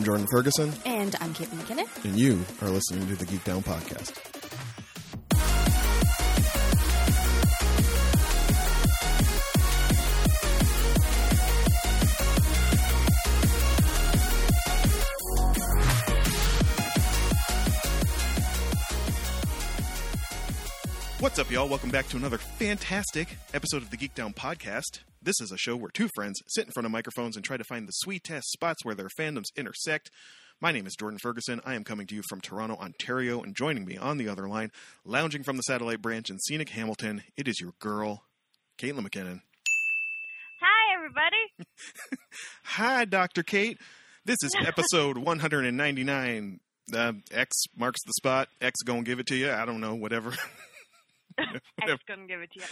I'm Jordan Ferguson, And I'm Caitlin McKinnon. and you are listening to the Geek Down Podcast. What's up, y'all? Welcome back to another fantastic episode of the Geek Down Podcast. This is a show where two friends sit in front of microphones and try to find the sweetest spots where their fandoms intersect. My name is Jordan Ferguson. I am coming to you from Toronto, Ontario, and joining me on the other line, lounging from the satellite branch in scenic Hamilton, it is your girl, Caitlin McKinnon. Hi, everybody. Hi, Dr. Kate. This is episode 199. Uh, X marks the spot. X gonna give it to you. I don't know, whatever. X gonna give it to you.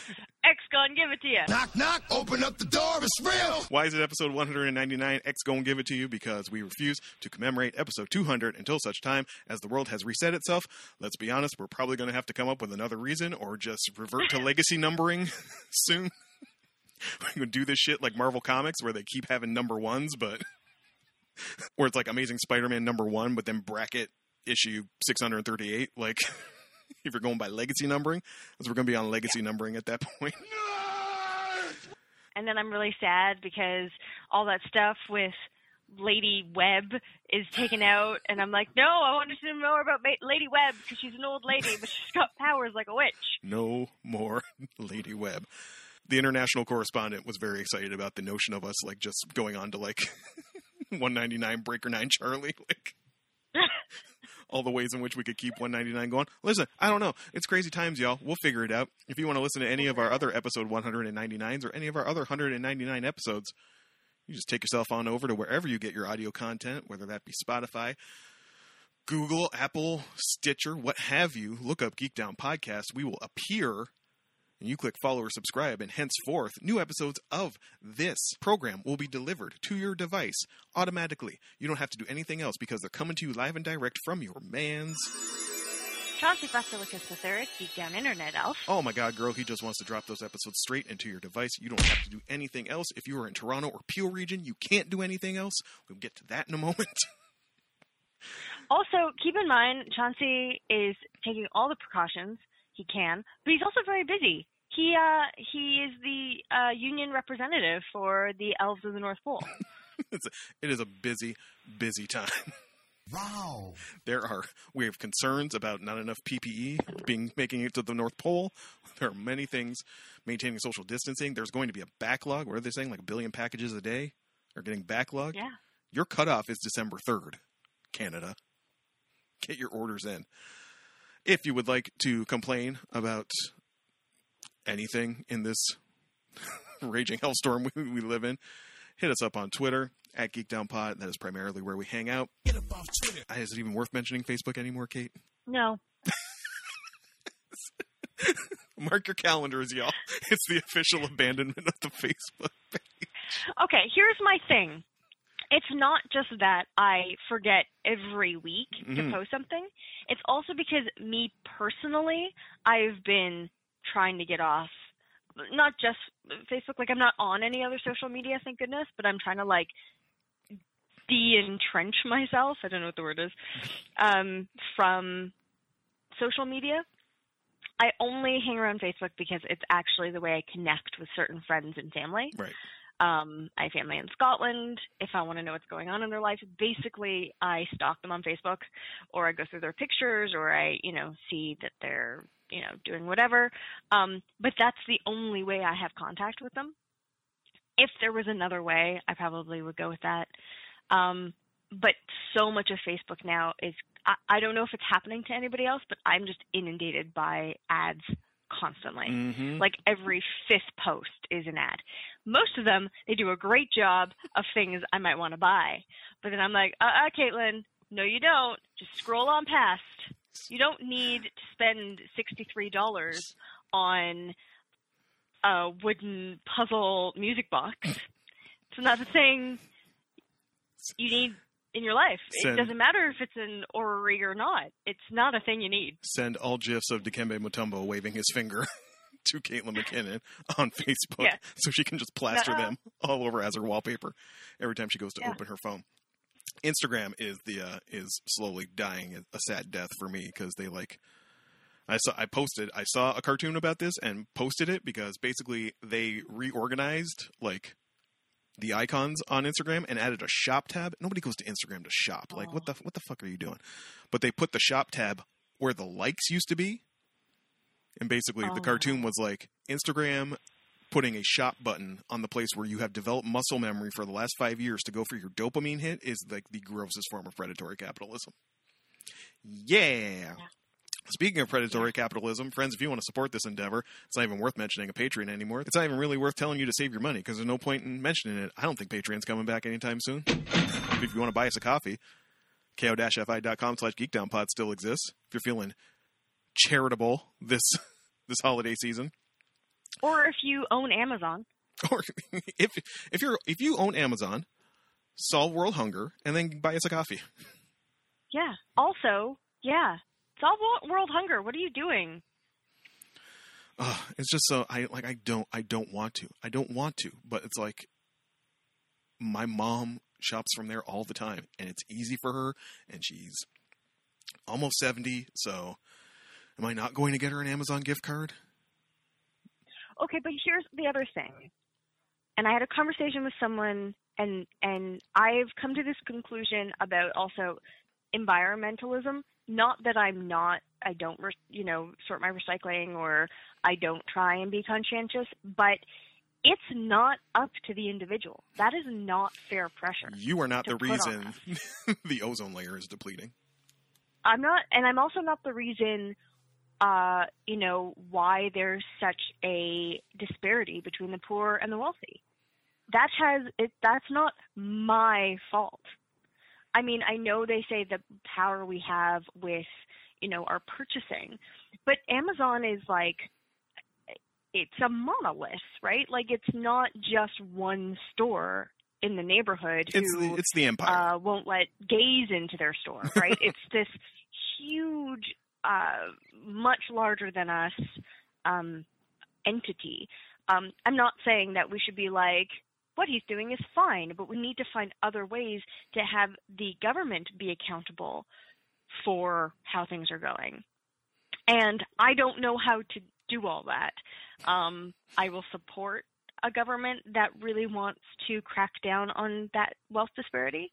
X gonna give it to you. Knock, knock, open up the door, it's real. Why is it episode 199? X gonna give it to you because we refuse to commemorate episode 200 until such time as the world has reset itself. Let's be honest, we're probably going to have to come up with another reason or just revert to legacy numbering soon. We're going to do this shit like Marvel Comics where they keep having number ones, but where it's like Amazing Spider Man number one, but then bracket issue 638. Like, if you're going by legacy numbering, because we're going to be on legacy numbering at that point. And then I'm really sad because all that stuff with Lady Webb is taken out, and I'm like, no, I want to know more about Lady Webb because she's an old lady, but she's got powers like a witch. no more Lady Webb. The international correspondent was very excited about the notion of us like just going on to like 199 Breaker 9 Charlie like all the ways in which we could keep 199 going. Listen, I don't know. It's crazy times, y'all. We'll figure it out. If you want to listen to any of our other episode 199s or any of our other 199 episodes, you just take yourself on over to wherever you get your audio content, whether that be Spotify, Google, Apple, Stitcher, what have you. Look up Geek Down Podcast. We will appear and you click follow or subscribe, and henceforth, new episodes of this program will be delivered to your device automatically. You don't have to do anything else because they're coming to you live and direct from your man's. Chauncey Basilicus III, Geek Down Internet Elf. Oh my god, girl, he just wants to drop those episodes straight into your device. You don't have to do anything else. If you are in Toronto or Peel region, you can't do anything else. We'll get to that in a moment. Also, keep in mind, Chauncey is taking all the precautions he can, but he's also very busy. He uh he is the uh union representative for the elves of the North Pole. it's a, it is a busy, busy time. Wow. there are we have concerns about not enough PPE being making it to the North Pole. There are many things maintaining social distancing. There's going to be a backlog. What are they saying? Like a billion packages a day are getting backlogged. yeah. Your cutoff is December third, Canada. Get your orders in. If you would like to complain about anything in this raging hellstorm we, we live in, hit us up on Twitter at GeekDownPod. That is primarily where we hang out. Get up off Twitter. Uh, is it even worth mentioning Facebook anymore, Kate? No. Mark your calendars, y'all. It's the official abandonment of the Facebook page. Okay, here's my thing. It's not just that I forget every week Mhm. to post something. It's also because me personally, I've been trying to get off not just Facebook, like I'm not on any other social media, thank goodness, but I'm trying to like de-entrench myself, I don't know what the word is, um, from social media. I only hang around Facebook because it's actually the way I connect with certain friends and family. Right. Um, I have family in Scotland. If I want to know what's going on in their life, basically I stalk them on Facebook or I go through their pictures or I, you know, see that they're, you know, doing whatever. Um, but that's the only way I have contact with them. If there was another way, I probably would go with that. Um, but so much of Facebook now is, I, I don't know if it's happening to anybody else, but I'm just inundated by ads constantly. Mm-hmm. Like every fifth post is an ad. Most of them, they do a great job of things I might want to buy. But then I'm like, uh uh, Caitlin, no, you don't. Just scroll on past. You don't need to spend $63 on a wooden puzzle music box. It's not the thing you need in your life. Send- It doesn't matter if it's an orrery or not. It's not a thing you need. Send all gifs of Dikembe Mutombo waving his finger to Caitlin McKinnon on Facebook Yeah. so she can just plaster Uh-uh. them all over as her wallpaper every time she goes to Yeah. open her phone. Instagram is the uh, is slowly dying a- a sad death for me because they like I saw I posted I saw a cartoon about this and posted it because basically they reorganized like the icons on Instagram and added a shop tab. Nobody goes to Instagram to shop. Like what the what the fuck are you doing? But they put the shop tab where the likes used to be. And basically Oh, the cartoon was like Instagram putting a shop button on the place where you have developed muscle memory for the last five years to go for your dopamine hit is like the grossest form of predatory capitalism. Yeah. Speaking of predatory capitalism, friends, if you want to support this endeavor, it's not even worth mentioning a Patreon anymore. It's not even really worth telling you to save your money because there's no point in mentioning it. I don't think Patreon's coming back anytime soon. if you want to buy us a coffee, ko-fi.com slash geekdownpod still exists. If you're feeling charitable this this holiday season, Or if you own Amazon. or if if you're if you own Amazon, solve world hunger and then buy us a coffee. Yeah. Also, yeah. Solve wo- world hunger. What are you doing? Ugh, it's just so I like I don't I don't want to. I don't want to, but it's like my mom shops from there all the time and it's easy for her and she's almost 70, so am I not going to get her an Amazon gift card? Okay, but here's the other thing. And I had a conversation with someone and and I've come to this conclusion about also environmentalism, not that I'm not I don't you know sort my recycling or I don't try and be conscientious, but it's not up to the individual. That is not fair pressure. You are not the reason the ozone layer is depleting. I'm not, and I'm also not the reason, uh, you know, why there's such a disparity between the poor and the wealthy. That has, it, that's not my fault. I mean, I know they say the power we have with, you know, our purchasing, but Amazon is like, it's a monolith, right? Like it's not just one store in the neighborhood It's who the, it's the empire. uh, won't let gays into their store, right? it's this huge, uh, much larger than us um, entity. Um, I'm not saying that we should be like, what he's doing is fine, but we need to find other ways to have the government be accountable for how things are going. And I don't know how to do all that. Um, I will support a government that really wants to crack down on that wealth disparity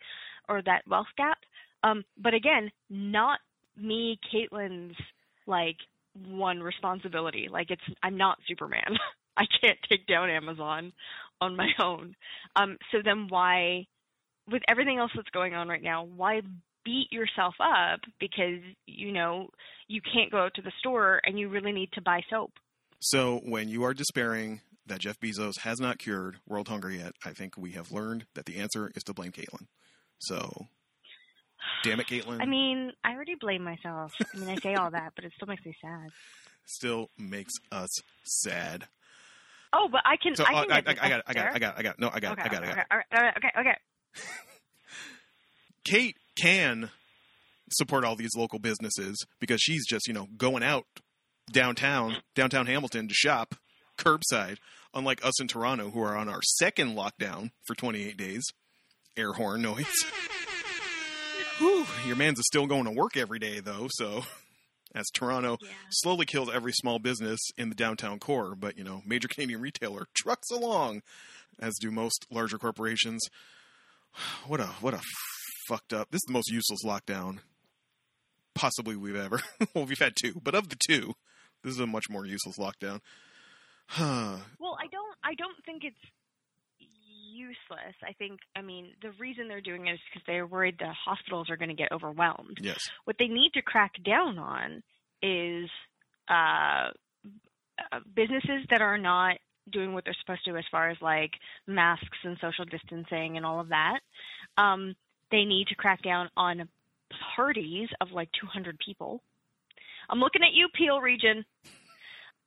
or that wealth gap. Um, but again, not me, Caitlin's like one responsibility. Like it's I'm not Superman. I can't take down Amazon on my own. Um, so then why, with everything else that's going on right now, why beat yourself up because you know you can't go out to the store and you really need to buy soap? So when you are despairing that Jeff Bezos has not cured world hunger yet, I think we have learned that the answer is to blame Caitlin. So, damn it, Caitlin. I mean, I already blame myself. I mean, I say all that, but it still makes me sad. Still makes us sad. Oh, but I can. So I uh, can I, get I, this I got it. I got it. I got it. I got it. No, I got okay, it. I got it. I okay, got it. all right, all right, okay, okay. Kate can support all these local businesses because she's just, you know, going out downtown, downtown Hamilton to shop curbside, unlike us in Toronto who are on our second lockdown for 28 days. Air horn noise. Whew, your man's is still going to work every day though, so as Toronto Yeah. slowly kills every small business in the downtown core, but you know, major Canadian retailer trucks along, as do most larger corporations. What a what a fucked up. This is the most useless lockdown possibly we've ever. well, we've had two, but of the two, this is a much more useless lockdown. Huh. Well, I don't. I don't think it's useless. I think. I mean, the reason they're doing it is because they're worried the hospitals are going to get overwhelmed. yes. What they need to crack down on is uh, uh, businesses that are not doing what they're supposed to as far as like masks and social distancing and all of that. Um, they need to crack down on parties of like 200 people. I'm looking at you, Peel region,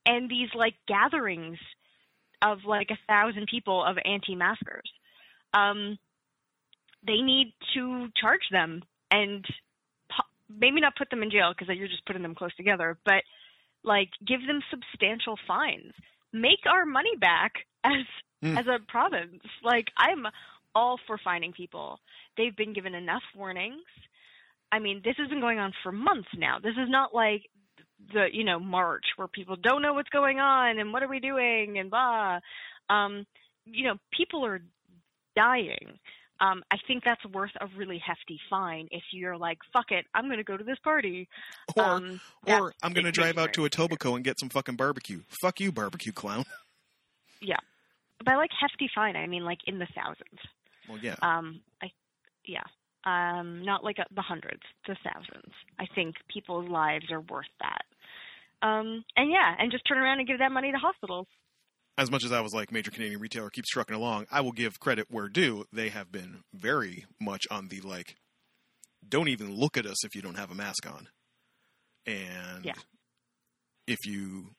and these like gatherings of like a thousand people of anti-maskers. Um, they need to charge them and po- maybe not put them in jail because you're just putting them close together, but like give them substantial fines. Make our money back as Hmm. as a province. Like I'm all for finding people. They've been given enough warnings. I mean, this has been going on for months now. This is not like the you know March where people don't know what's going on and what are we doing and blah. Um, you know, people are dying. Um, I think that's worth a really hefty fine if you're like, fuck it, I'm going to go to this party. Or um, or I'm going to drive out to Etobicoke and get some fucking barbecue. Fuck you, barbecue clown. Yeah. By like hefty fine, I mean like in the thousands. Well, yeah. Um, I, yeah, um, not like the hundreds, the thousands. I think people's lives are worth that. Um, and yeah, and just turn around and give that money to hospitals. as much as I was like major Canadian retailer keeps trucking along, I will give credit where due. They have been very much on the like, don't even look at us if you don't have a mask on. And Yeah. if you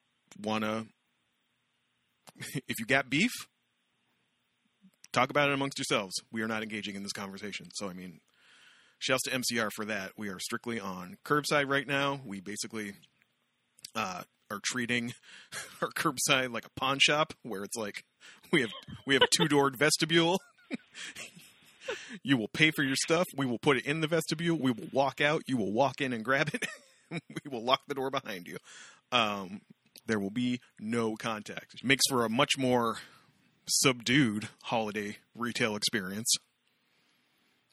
wanna, if you got beef, talk about it amongst yourselves. We are not engaging in this conversation. So I mean, shouts to MCR for that. We are strictly on curbside right now. We basically uh, are treating our curbside like a pawn shop where it's like we have we have a two doored vestibule. you will pay for your stuff. We will put it in the vestibule. We will walk out. You will walk in and grab it. we will lock the door behind you. Um, there will be no contact. It makes for a much more subdued holiday retail experience,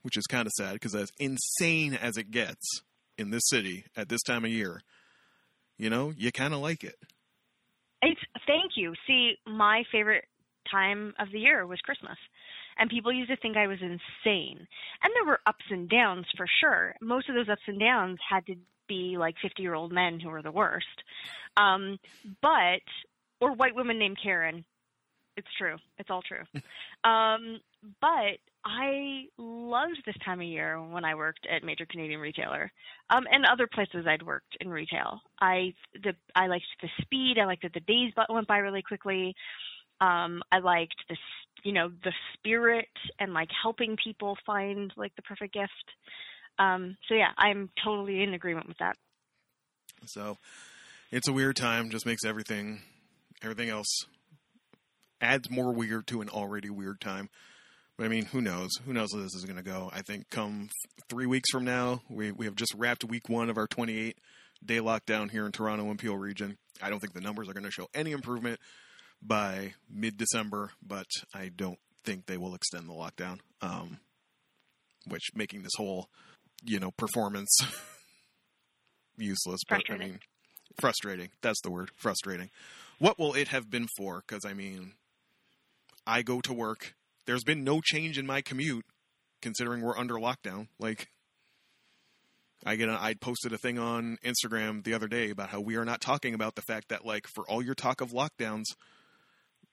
which is kind of sad because as insane as it gets in this city at this time of year, you know, you kind of like it. It's thank you. See, my favorite time of the year was Christmas. And people used to think I was insane. And there were ups and downs for sure. Most of those ups and downs had to be like 50 year old men who were the worst. Um, but, or white women named Karen. It's true. It's all true. um, but I loved this time of year when I worked at major Canadian retailer, um, and other places I'd worked in retail. I the I liked the speed. I liked that the days went by really quickly. Um, I liked the you know the spirit and like helping people find like the perfect gift. Um, so yeah, I'm totally in agreement with that. So it's a weird time. Just makes everything everything else adds more weird to an already weird time. But I mean, who knows? Who knows where this is going to go? I think come three weeks from now, we we have just wrapped week one of our 28 day lockdown here in Toronto and Peel region. I don't think the numbers are going to show any improvement by mid December, but I don't think they will extend the lockdown. Um, which making this whole, you know, performance useless. But I Frustrating. mean, frustrating. That's the word. Frustrating. What will it have been for? Because I mean, I go to work. There's been no change in my commute, considering we're under lockdown. Like, I get. A, I posted a thing on Instagram the other day about how we are not talking about the fact that, like, for all your talk of lockdowns,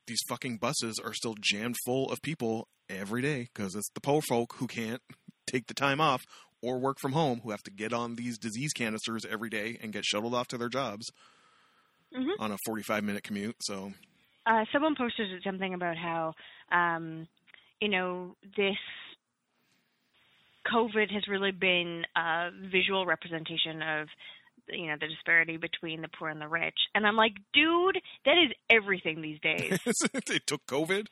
these fucking buses are still jammed full of people every day because it's the poor folk who can't take the time off or work from home who have to get on these disease canisters every day and get shuttled off to their jobs Mhm. on a 45 minute commute. So, Uh, someone posted something about how, um, you know, this COVID has really been a visual representation of, you know, the disparity between the poor and the rich. And I'm like, dude, that is everything these days. they took COVID.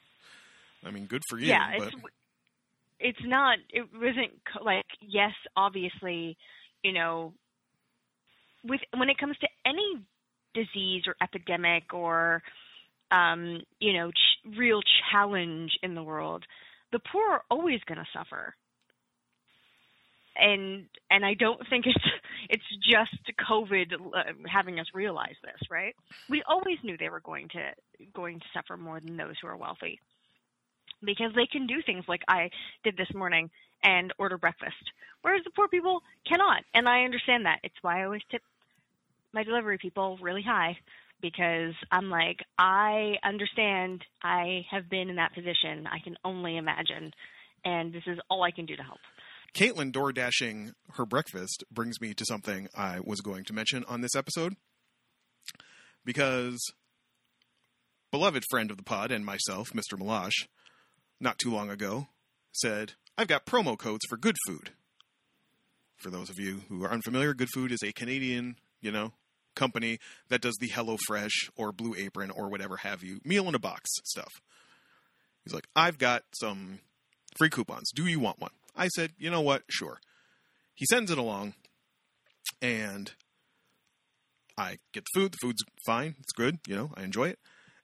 I mean, good for you. yeah, but it's it's not. It wasn't like yes, obviously, you know, with when it comes to any disease or epidemic or um, you know, real challenge in the world, the poor are always going to suffer. And and I don't think it's it's just COVID uh, having us realize this, right? We always knew they were going to going to suffer more than those who are wealthy because they can do things like I did this morning and order breakfast, whereas the poor people cannot. And I understand that. It's why I always tip my delivery people really high because I'm like, I understand I have been in that position. I can only imagine. And this is all I can do to help. Caitlin door dashing her breakfast brings me to something I was going to mention on this episode because beloved friend of the pod and myself, Mr. Malash, not too long ago said, I've got promo codes for Good Food. For those of you who are unfamiliar, Good Food is a Canadian, you know, company that does the HelloFresh or Blue Apron or whatever have you meal in a box stuff. He's like, I've got some free coupons. Do you want one? I said, you know what? Sure. He sends it along, and I get the food. The food's fine. It's good. You know, I enjoy it.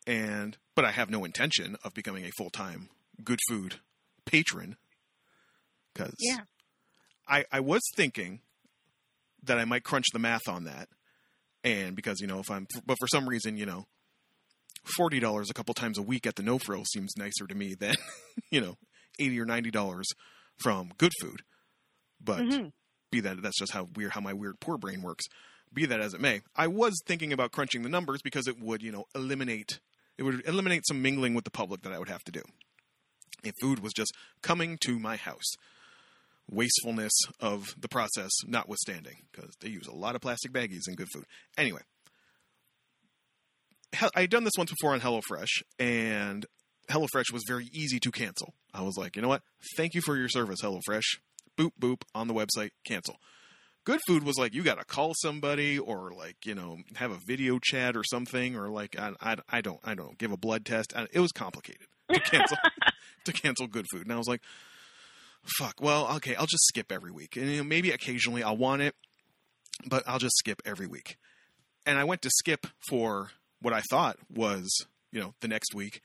And but I have no intention of becoming a full time good food patron because Yeah. I, I was thinking that I might crunch the math on that. And because, you know, if I'm, but for some reason, you know, $40 a couple times a week at the no frill seems nicer to me than, you know, 80 or $90 from good food. But Mhm. be that, that's just how weird, how my weird poor brain works. Be that as it may, I was thinking about crunching the numbers because it would, you know, eliminate, it would eliminate some mingling with the public that I would have to do. If food was just coming to my house wastefulness of the process notwithstanding, because they use a lot of plastic baggies in good food. Anyway, I had done this once before on HelloFresh, and HelloFresh was very easy to cancel. I was like, you know what? Thank you for your service, HelloFresh. Boop, boop, on the website, cancel. Good food was like, you got to call somebody or like, you know, have a video chat or something, or like, I, I, I don't, I don't know, give a blood test. It was complicated to cancel, to cancel good food. And I was like, fuck. Well okay i'll just skip every week. And you know, maybe occasionally i'll want it but i'll just skip every week. And i went to skip for what i thought was you know the next week.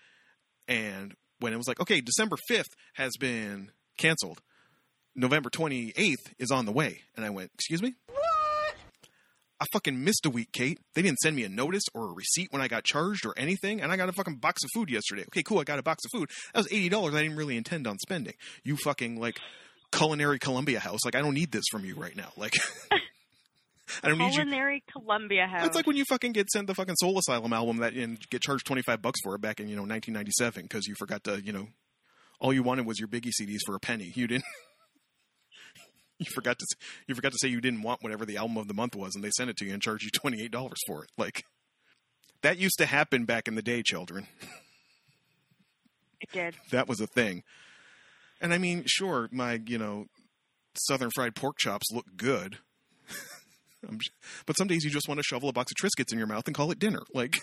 And when it was like okay december 5th has been canceled. November 28th is on the way. And i went excuse me I fucking missed a week, Kate. They didn't send me a notice or a receipt when I got charged or anything, and I got a fucking box of food yesterday. Okay, cool, I got a box of food. That was eighty dollars I didn't really intend on spending. You fucking like culinary Columbia house. Like I don't need this from you right now. Like I don't need you. Culinary Columbia House. It's like when you fucking get sent the fucking Soul Asylum album that and get charged twenty five bucks for it back in you know nineteen ninety seven because you forgot to you know all you wanted was your Biggie CDs for a penny. You didn't. You forgot to you forgot to say you didn't want whatever the album of the month was, and they sent it to you and charged you twenty eight dollars for it. Like that used to happen back in the day, children. it did. That was a thing. And I mean, sure, my you know southern fried pork chops look good, but some days you just want to shovel a box of Triscuits in your mouth and call it dinner. Like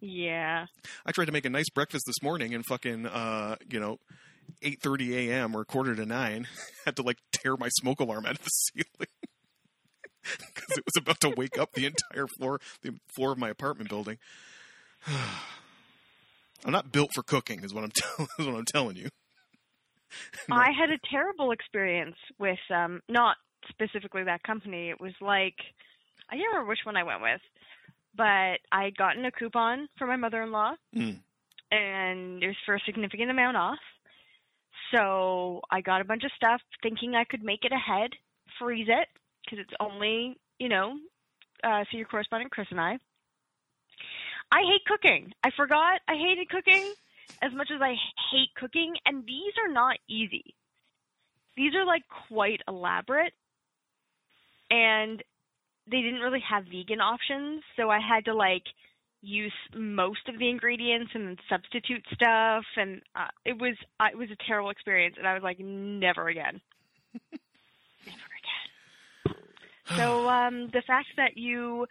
Yeah. I tried to make a nice breakfast this morning and fucking uh, you know, eight thirty a.m. or quarter to nine, had to like tear my smoke alarm out of the ceiling because it was about to wake up the entire floor, the floor of my apartment building. I'm not built for cooking, is what I'm tell- is what I'm telling you. I had a terrible experience with um not specifically that company. It was like I can't remember which one I went with, but I had gotten a coupon for my mother-in-law, Mm. and it was for a significant amount off. So I got a bunch of stuff, thinking I could make it ahead, freeze it because it's only you know, uh, your correspondent Chris and I. I hate cooking. I forgot I hated cooking as much as I hate cooking, and these are not easy. These are like quite elaborate, and they didn't really have vegan options, so I had to like use most of the ingredients and then substitute stuff, and uh, it was uh, it was a terrible experience, and I was like, never again, never again. So um, the fact that you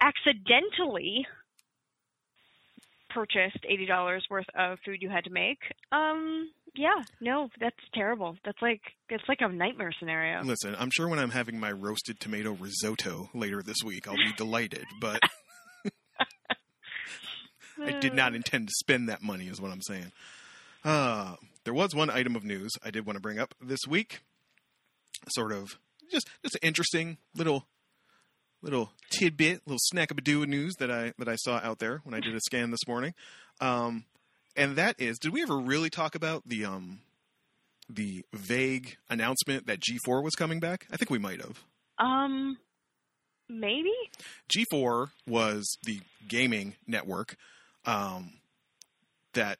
accidentally purchased eighty dollars worth of food you had to make, um, yeah, no, that's terrible. That's like it's like a nightmare scenario. Listen, I'm sure when I'm having my roasted tomato risotto later this week, I'll be delighted, but I did not intend to spend that money, is what I'm saying. Uh, there was one item of news I did want to bring up this week. Sort of just just an interesting little little tidbit, little snack of a do news that I that I saw out there when I did a scan this morning. Um, and that is, did we ever really talk about the um the vague announcement that G4 was coming back? I think we might have. Um, maybe. G4 was the gaming network um, that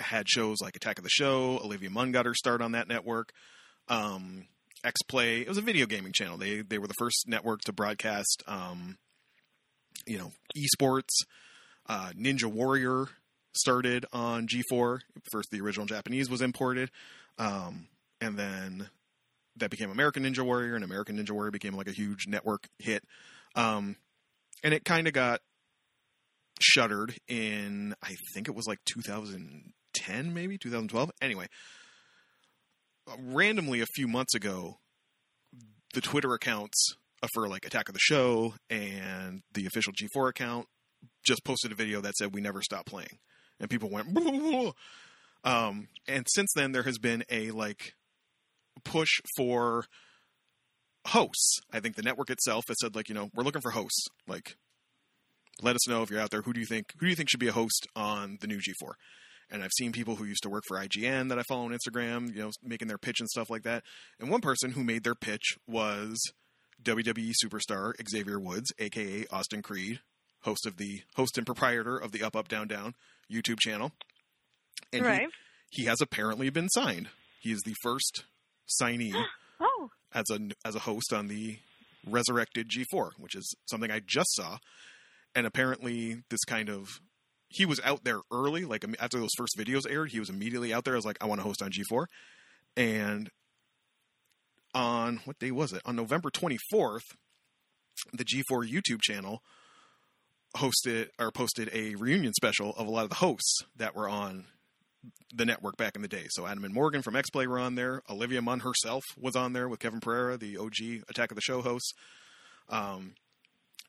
had shows like Attack of the Show. Olivia Munn got her start on that network. Um, X Play. It was a video gaming channel. They they were the first network to broadcast, um, you know, esports. Uh, Ninja Warrior started on G4. First, the original Japanese was imported, um, and then that became American Ninja Warrior, and American Ninja Warrior became like a huge network hit. Um, and it kind of got shuttered in, I think it was like 2010, maybe 2012. Anyway, uh, randomly a few months ago, the Twitter accounts for like Attack of the Show and the official G4 account just posted a video that said we never stop playing, and people went. Um, and since then, there has been a like push for hosts. I think the network itself has said like you know we're looking for hosts. Like, let us know if you're out there. Who do you think who do you think should be a host on the new G4? And I've seen people who used to work for IGN that I follow on Instagram, you know, making their pitch and stuff like that. And one person who made their pitch was WWE superstar Xavier Woods, aka Austin Creed, host of the host and proprietor of the Up Up Down Down YouTube channel. And he- right. he has apparently been signed. He is the first signee Oh, as a as a host on the resurrected G4, which is something I just saw. And apparently, this kind of he was out there early, like after those first videos aired, he was immediately out there. I was like, I want to host on G4, and on what day was it? On November 24th, the G4 YouTube channel hosted or posted a reunion special of a lot of the hosts that were on the network back in the day. So Adam and Morgan from X Play were on there. Olivia Munn herself was on there with Kevin Pereira, the OG Attack of the Show host. Um,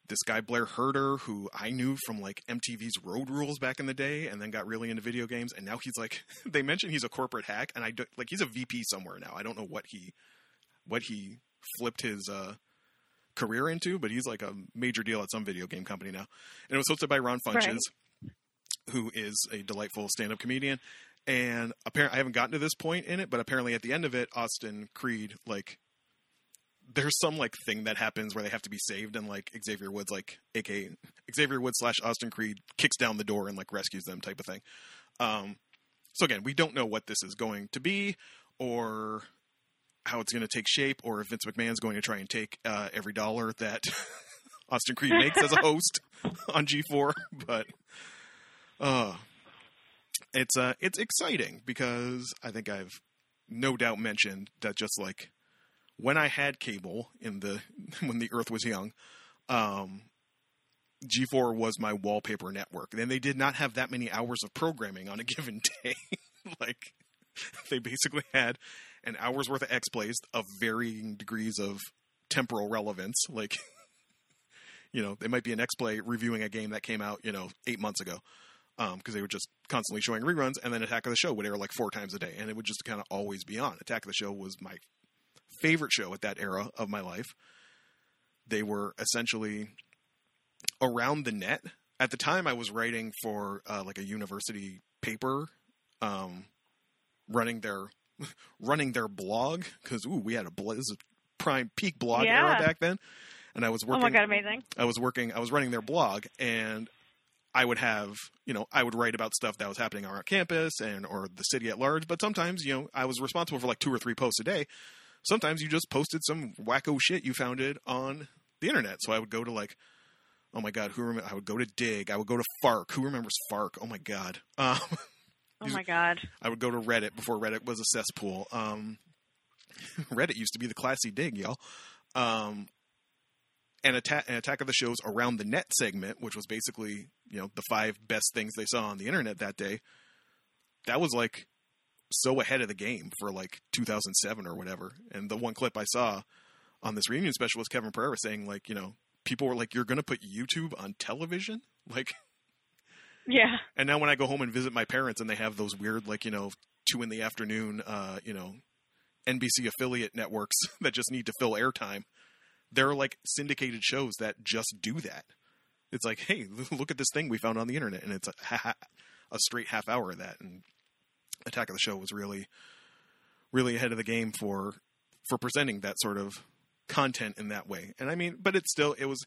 this guy Blair Herter, who I knew from like MTV's Road Rules back in the day, and then got really into video games, and now he's like they mentioned he's a corporate hack, and I do, like he's a VP somewhere now. I don't know what he what he flipped his uh, career into, but he's like a major deal at some video game company now. And it was hosted by Ron Funches, who is a delightful stand-up comedian. And apparently, I haven't gotten to this point in it, but apparently, at the end of it, Austin Creed like there's some like thing that happens where they have to be saved, and like Xavier Woods, like aka Xavier Woods slash Austin Creed, kicks down the door and like rescues them, type of thing. Um, so again, we don't know what this is going to be, or how it's going to take shape, or if Vince McMahon's going to try and take uh, every dollar that Austin Creed makes as a host on G4. But uh, it's uh, it's exciting because I think I've no doubt mentioned that just like when I had cable in the when the Earth was young, um, G4 was my wallpaper network. And they did not have that many hours of programming on a given day. like they basically had an hour's worth of X plays of varying degrees of temporal relevance. Like you know, they might be an X play reviewing a game that came out, you know, eight months ago. Because they were just constantly showing reruns, and then Attack of the Show would air like four times a day, and it would just kind of always be on. Attack of the Show was my favorite show at that era of my life. They were essentially around the net. At the time, I was writing for uh, like a university paper, um, running their running their blog because ooh, we had a bl- prime peak blog era back then, and I was working. oh my god, amazing. I was working. I was running their blog, and I would have, you know, I would write about stuff that was happening on our campus and or the city at large. But sometimes, you know, I was responsible for like two or three posts a day. Sometimes you just posted some wacko shit you found it on the internet. So I would go to like, oh my god, who remember? I would go to Digg. I would go to Fark. Who remembers Fark? Oh my god. Um, Oh my god. I would go to Reddit before Reddit was a cesspool. Um, Reddit used to be the classy Digg, y'all. Um, and attack, and attack of the shows around the net segment, which was basically you know the five best things they saw on the internet that day. That was like so ahead of the game for like 2007 or whatever. And the one clip I saw on this reunion special was Kevin Pereira saying like you know people were like you're going to put YouTube on television like Yeah. and now when I go home and visit my parents and they have those weird, like, you know, two in the afternoon, uh, you know, NBC affiliate networks that just need to fill airtime, there are like syndicated shows that just do that. It's like, hey, look at this thing we found on the internet, and it's a, a straight half hour of that. And Attack of the Show was really, really ahead of the game for for presenting that sort of content in that way. And I mean, but it's still, it was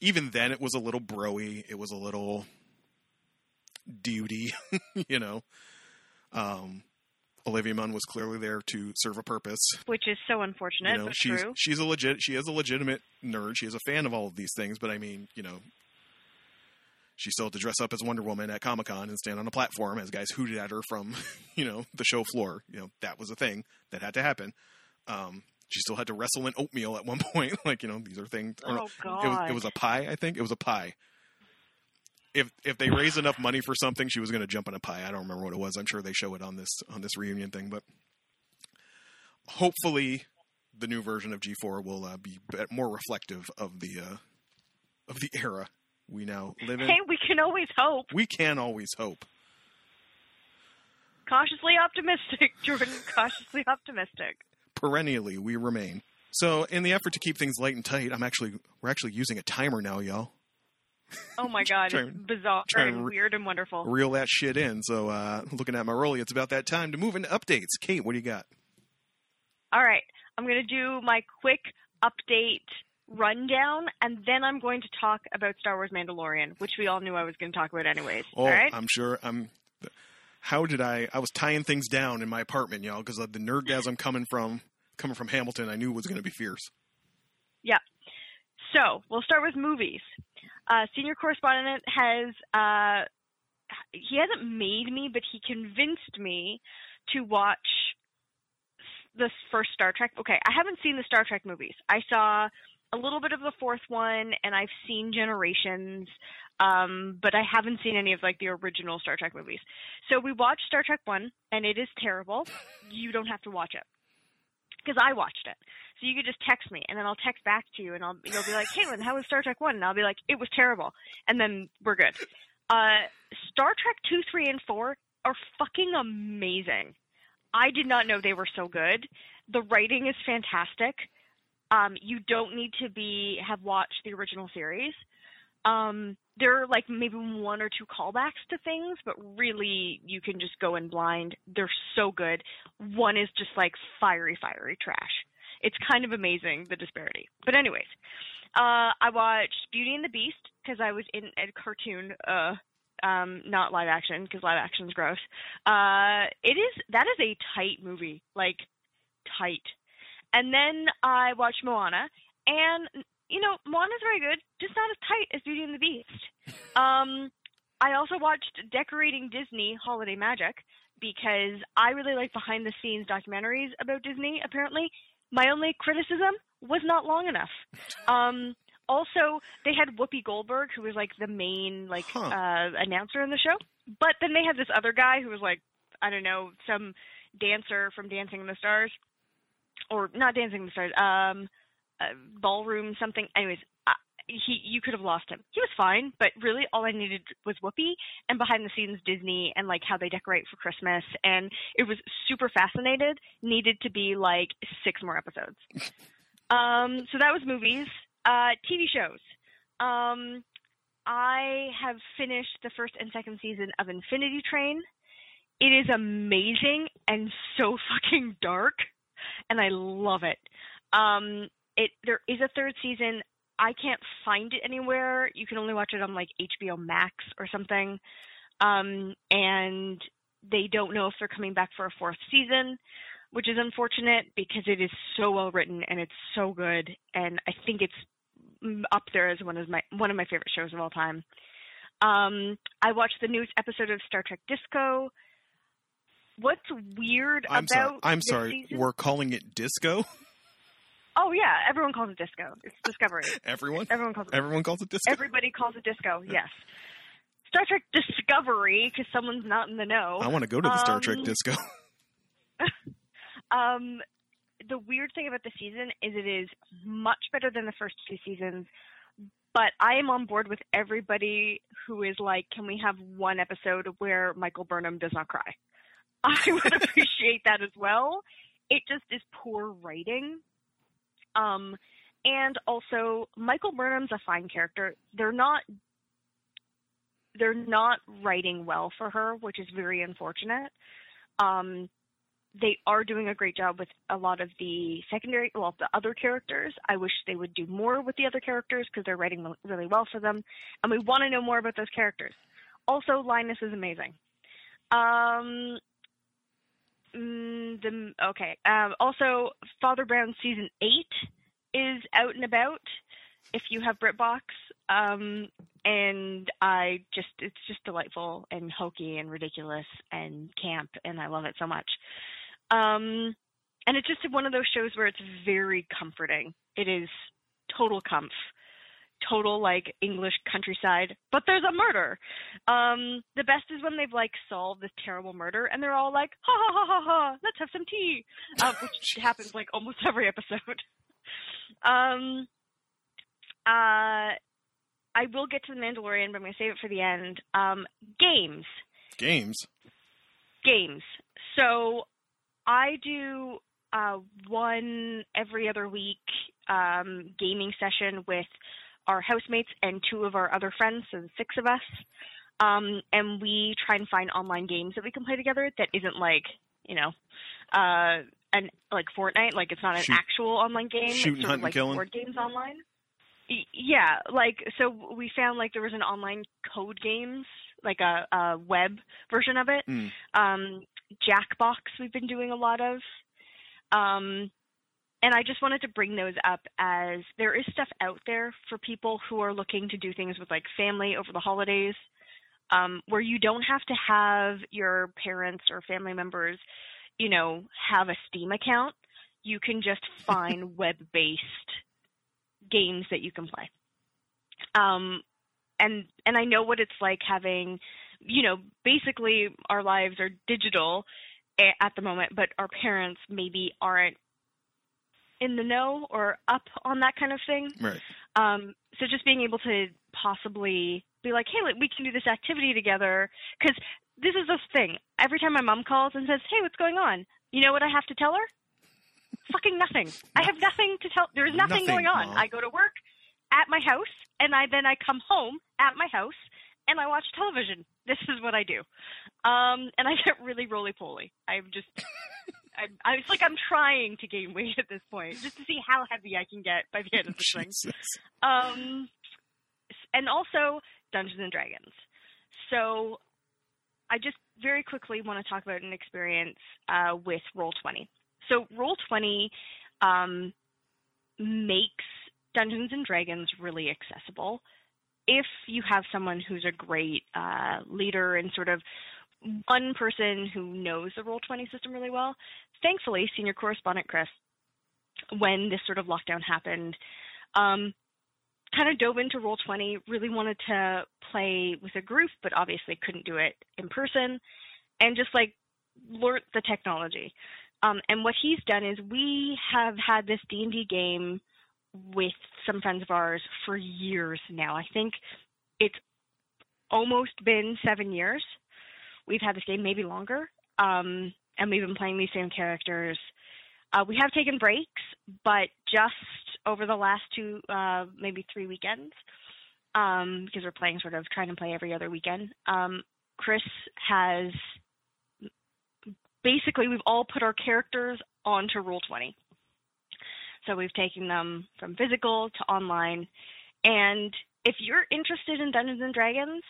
even then it was a little broy. It was a little duty, you know. Um, Olivia Munn was clearly there to serve a purpose. Which is so unfortunate, You know, but she's true. she's a legit she is a legitimate nerd. She is a fan of all of these things, but I mean, you know, she still had to dress up as Wonder Woman at Comic Con and stand on a platform as guys hooted at her from, you know, the show floor. You know, that was a thing that had to happen. Um, she still had to wrestle in oatmeal at one point. like, you know, these are things. no, Oh it was god. it was a pie, I think. It was a pie. if if they raise enough money for something, she was going to jump on a pie. I don't remember what it was. I'm sure they show it on this on this reunion thing, but hopefully the new version of G4 will uh, be be- more reflective of the uh, of the era we now live in. Hey, we can always hope. We can always hope. Cautiously optimistic, Jordan. Cautiously optimistic. Perennially, we remain. So, in the effort to keep things light and tight, I'm actually we're actually using a timer now, y'all. Oh my god, Try it's bizarre and re- weird and wonderful. Reel that shit in. So, uh, looking at my rollie, it's about that time to move into updates. Kate, what do you got? All right, I'm going to do my quick update rundown, and then I'm going to talk about Star Wars Mandalorian, which we all knew I was going to talk about anyways. Oh, all right? I'm sure. I'm. How did I? I was tying things down in my apartment, y'all, because the nerdgasm coming from coming from Hamilton. I knew was going to be fierce. Yeah. So we'll start with movies. Uh, senior correspondent has uh, he hasn't made me, but he convinced me to watch the first Star Trek. Okay, I haven't seen the Star Trek movies. I saw a little bit of the fourth one, and I've seen Generations, um, but I haven't seen any of like the original Star Trek movies. So we watched Star Trek one, and it is terrible. You don't have to watch it because I watched it. So you could just text me, and then I'll text back to you, and I'll you'll be like, Caitlin, how was Star Trek One? And I'll be like, it was terrible, and then we're good. Uh, Star Trek Two, Three, and Four are fucking amazing. I did not know they were so good. The writing is fantastic. Um, you don't need to be have watched the original series. Um, there are like maybe one or two callbacks to things, but really you can just go in blind. They're so good. One is just like fiery, fiery trash. It's kind of amazing the disparity. But anyways, uh, I watched Beauty and the Beast because I was in a cartoon, uh, um, not live action because live action's gross. Uh, it is that is a tight movie, like tight. And then I watched Moana, and you know Moana's very good, just not as tight as Beauty and the Beast. Um, I also watched Decorating Disney Holiday Magic because I really like behind the scenes documentaries about Disney. Apparently, my only criticism was not long enough. Um, also, they had Whoopi Goldberg, who was like the main like Huh. uh, announcer in the show, but then they had this other guy who was like I don't know some dancer from Dancing in the Stars, or not Dancing in the Stars, um, uh, ballroom something. Anyways, uh, he you could have lost him. He was fine, but really all I needed was Whoopi and behind the scenes Disney and like how they decorate for Christmas, and it was super fascinated. Needed to be like six more episodes. um, so that was movies. Uh, TV shows. Um, I have finished the first and second season of Infinity Train. It is amazing and so fucking dark, and I love it. Um, it there is a third season. I can't find it anywhere. You can only watch it on like HBO Max or something. Um, and they don't know if they're coming back for a fourth season, which is unfortunate because it is so well written and it's so good. And I think it's up there as one of my one of my favorite shows of all time. Um, I watched the newest episode of Star Trek Disco. What's weird I'm about sorry. I'm sorry. season- We're calling it disco. Oh yeah, everyone calls it disco. It's Discovery. Everyone. Everyone calls it. Everyone calls it disco. Everybody calls it disco. Yes. Star Trek Discovery, because someone's not in the know. I want to go to the Star Trek Um, disco. Um, the weird thing about the season is it is much better than the first two seasons. But I am on board with everybody who is like, can we have one episode where Michael Burnham does not cry? I would appreciate that as well. It just is poor writing. Um, and also Michael Burnham's a fine character. They're not they're not writing well for her, which is very unfortunate. Um, they are doing a great job with a lot of the secondary, well, the other characters. I wish they would do more with the other characters because they're writing really well for them, and we want to know more about those characters. Also, Linus is amazing. Um, mm, the okay. Um, also, Father Brown season eight is out and about. If you have BritBox, um, and I just it's just delightful and hokey and ridiculous and camp, and I love it so much. Um, and it's just one of those shows where it's very comforting. It is total comf, total like English countryside, but there's a murder. Um, the best is when they've like solved this terrible murder and they're all like, ha ha ha ha ha, let's have some tea, uh, which happens like almost every episode. um, uh, I will get to the Mandalorian, but I'm going to save it for the end. Um, games, Games. games. So I do uh, one every other week um, gaming session with our housemates and two of our other friends, so the six of us. Um, and we try and find online games that we can play together that isn't like, you know, uh, an like Fortnite, like it's not an Shoot- actual online game. shooting, it's sort hunting, of like killing? board games online. Y- Yeah, like so we found like there was an online Codenames, like a, a web version of it. Mm. Um, Jackbox we've been doing a lot of. Um, and I just wanted to bring those up as there is stuff out there for people who are looking to do things with like family over the holidays, um, where you don't have to have your parents or family members, you know, have a Steam account. You can just find web-based games that you can play. Um, and and I know what it's like having, you know, basically our lives are digital at the moment, but our parents maybe aren't in the know or up on that kind of thing. Right. Um, so just being able to possibly be like, hey, we can do this activity together. Because this is the thing. Every time my mom calls and says, hey, what's going on? You know what I have to tell her? Fucking nothing. I have nothing to tell. There's nothing, Nothing, going on. Mom. I go to work at my house, and I then I come home at my house, and I watch television. This is what I do. Um, and I get really roly poly. I'm just. I, I it's like I'm trying to gain weight at this point, just to see how heavy I can get by the end of this thing. Um, and also Dungeons and Dragons. So I just very quickly want to talk about an experience uh, with Roll20. So Roll20 um, makes Dungeons and Dragons really accessible. If you have someone who's a great uh, leader and sort of one person who knows the Roll20 system really well, thankfully, senior correspondent Chris, when this sort of lockdown happened, um, kind of dove into Roll20, really wanted to play with a group, but obviously couldn't do it in person, and just like learnt the technology. Um, and what he's done is we have had this D&D game with some friends of ours for years now. I think it's almost been seven years. We've had this game maybe longer, um, and we've been playing these same characters. Uh, we have taken breaks, but just over the last two, uh, maybe three weekends, um, because we're playing sort of trying to play every other weekend. Um, Chris has basically we've all put our characters onto Roll20, So we've taken them from physical to online, and if you're interested in Dungeons and Dragons,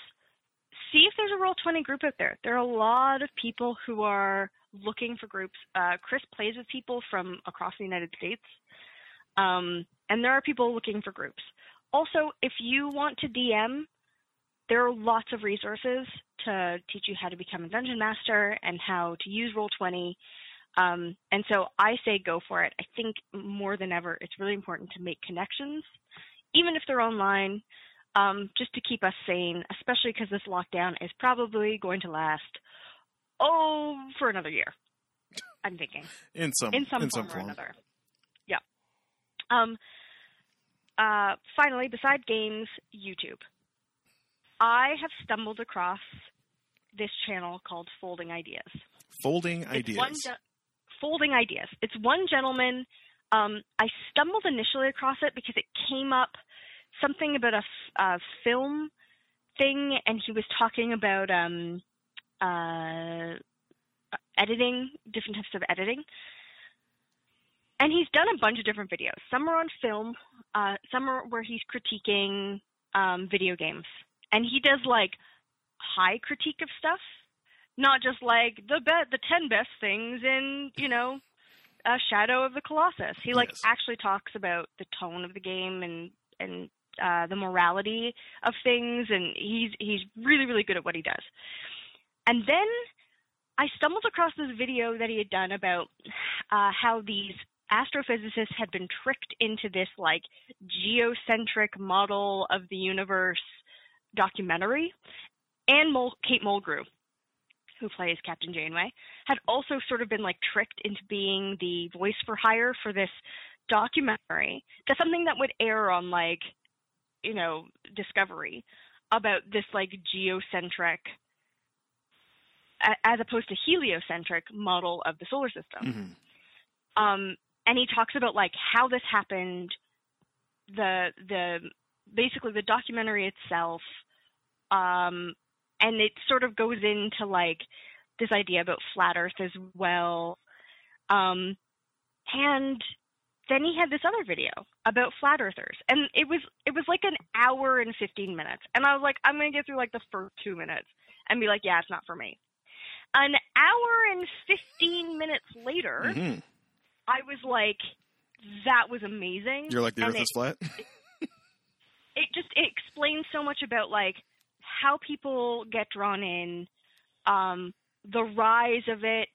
see if there's a Roll20 group out there. There are a lot of people who are looking for groups. Uh, Chris plays with people from across the United States, um, and there are people looking for groups. Also, if you want to DM, there are lots of resources to teach you how to become a dungeon master and how to use Roll20. Um, and so I say go for it. I think more than ever, it's really important to make connections, even if they're online, um, just to keep us sane, especially because this lockdown is probably going to last, oh, for another year. I'm thinking In some in some in form some or another. Yeah. Um. Uh. Finally, beside games, YouTube. I have stumbled across this channel called Folding Ideas. Folding It's ideas. one ge- folding ideas. It's one gentleman. Um, I stumbled initially across it because it came up something about a film thing, and he was talking about um, uh, editing, different types of editing. And he's done a bunch of different videos. Some are on film, uh, some are where he's critiquing um, video games, and he does like high critique of stuff not just like the be- the 10 best things in, you know, uh, Shadow of the Colossus. He like Yes. actually talks about the tone of the game and and uh, the morality of things, and he's he's really really good at what he does. And then I stumbled across this video that he had done about uh, how these astrophysicists had been tricked into this like geocentric model of the universe documentary, and Kate Mulgrew, who plays Captain Janeway, had also sort of been like tricked into being the voice for hire for this documentary. That's something that would air on like, you know, Discovery about this like geocentric as opposed to heliocentric model of the solar system. Mhm. Um, and he talks about like how this happened, the the basically the documentary itself, um, and it sort of goes into like this idea about flat Earth as well. Um, and then he had this other video about flat earthers, and it was it was like an hour and fifteen minutes, and I was like, I'm gonna get through like the first two minutes and be like, yeah, it's not for me. An hour and fifteen minutes later, Mhm. I was like, that was amazing. You're like the And Earth it, is flat. it just it explains so much about like how people get drawn in, um, the rise of it,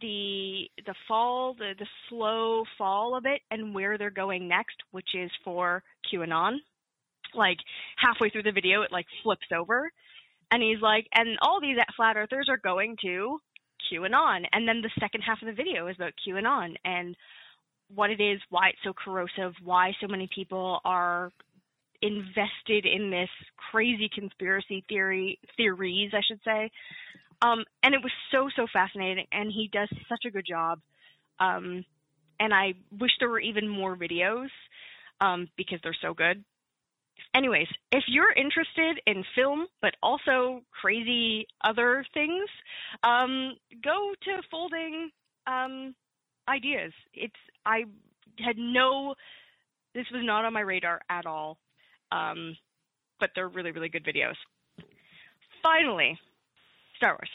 the the fall, the the slow fall of it, and where they're going next, which is for QAnon. Like halfway through the video, it like flips over, and he's like, and all these flat earthers are going to QAnon, and then the second half of the video is about QAnon and what it is, why it's so corrosive, why so many people are invested in this crazy conspiracy theory theories, I should say. Um, and it was so so fascinating, and he does such a good job. Um, and I wish there were even more videos um, because they're so good. Anyways, if you're interested in film but also crazy other things, um, go to Folding um, Ideas. It's I had no. This was not on my radar at all, um, but they're really really good videos. Finally, Star Wars.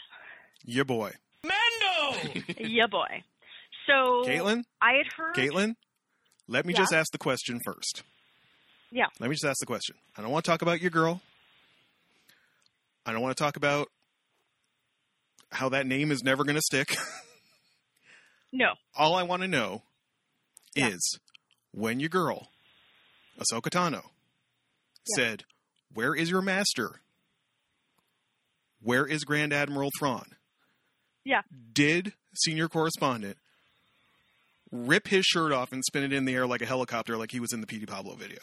Your boy. Mando. yeah, boy. So Caitlin? I had heard. Caitlin? Let me Yeah? just ask the question first. Yeah. Let me just ask the question. I don't want to talk about your girl. I don't want to talk about how that name is never going to stick. No. All I want to know Yeah. is when your girl, Ahsoka Tano, Yeah. said, Where is your master? Where is Grand Admiral Thrawn? Yeah. Did senior correspondent rip his shirt off and spin it in the air like a helicopter like he was in the Petey Pablo video?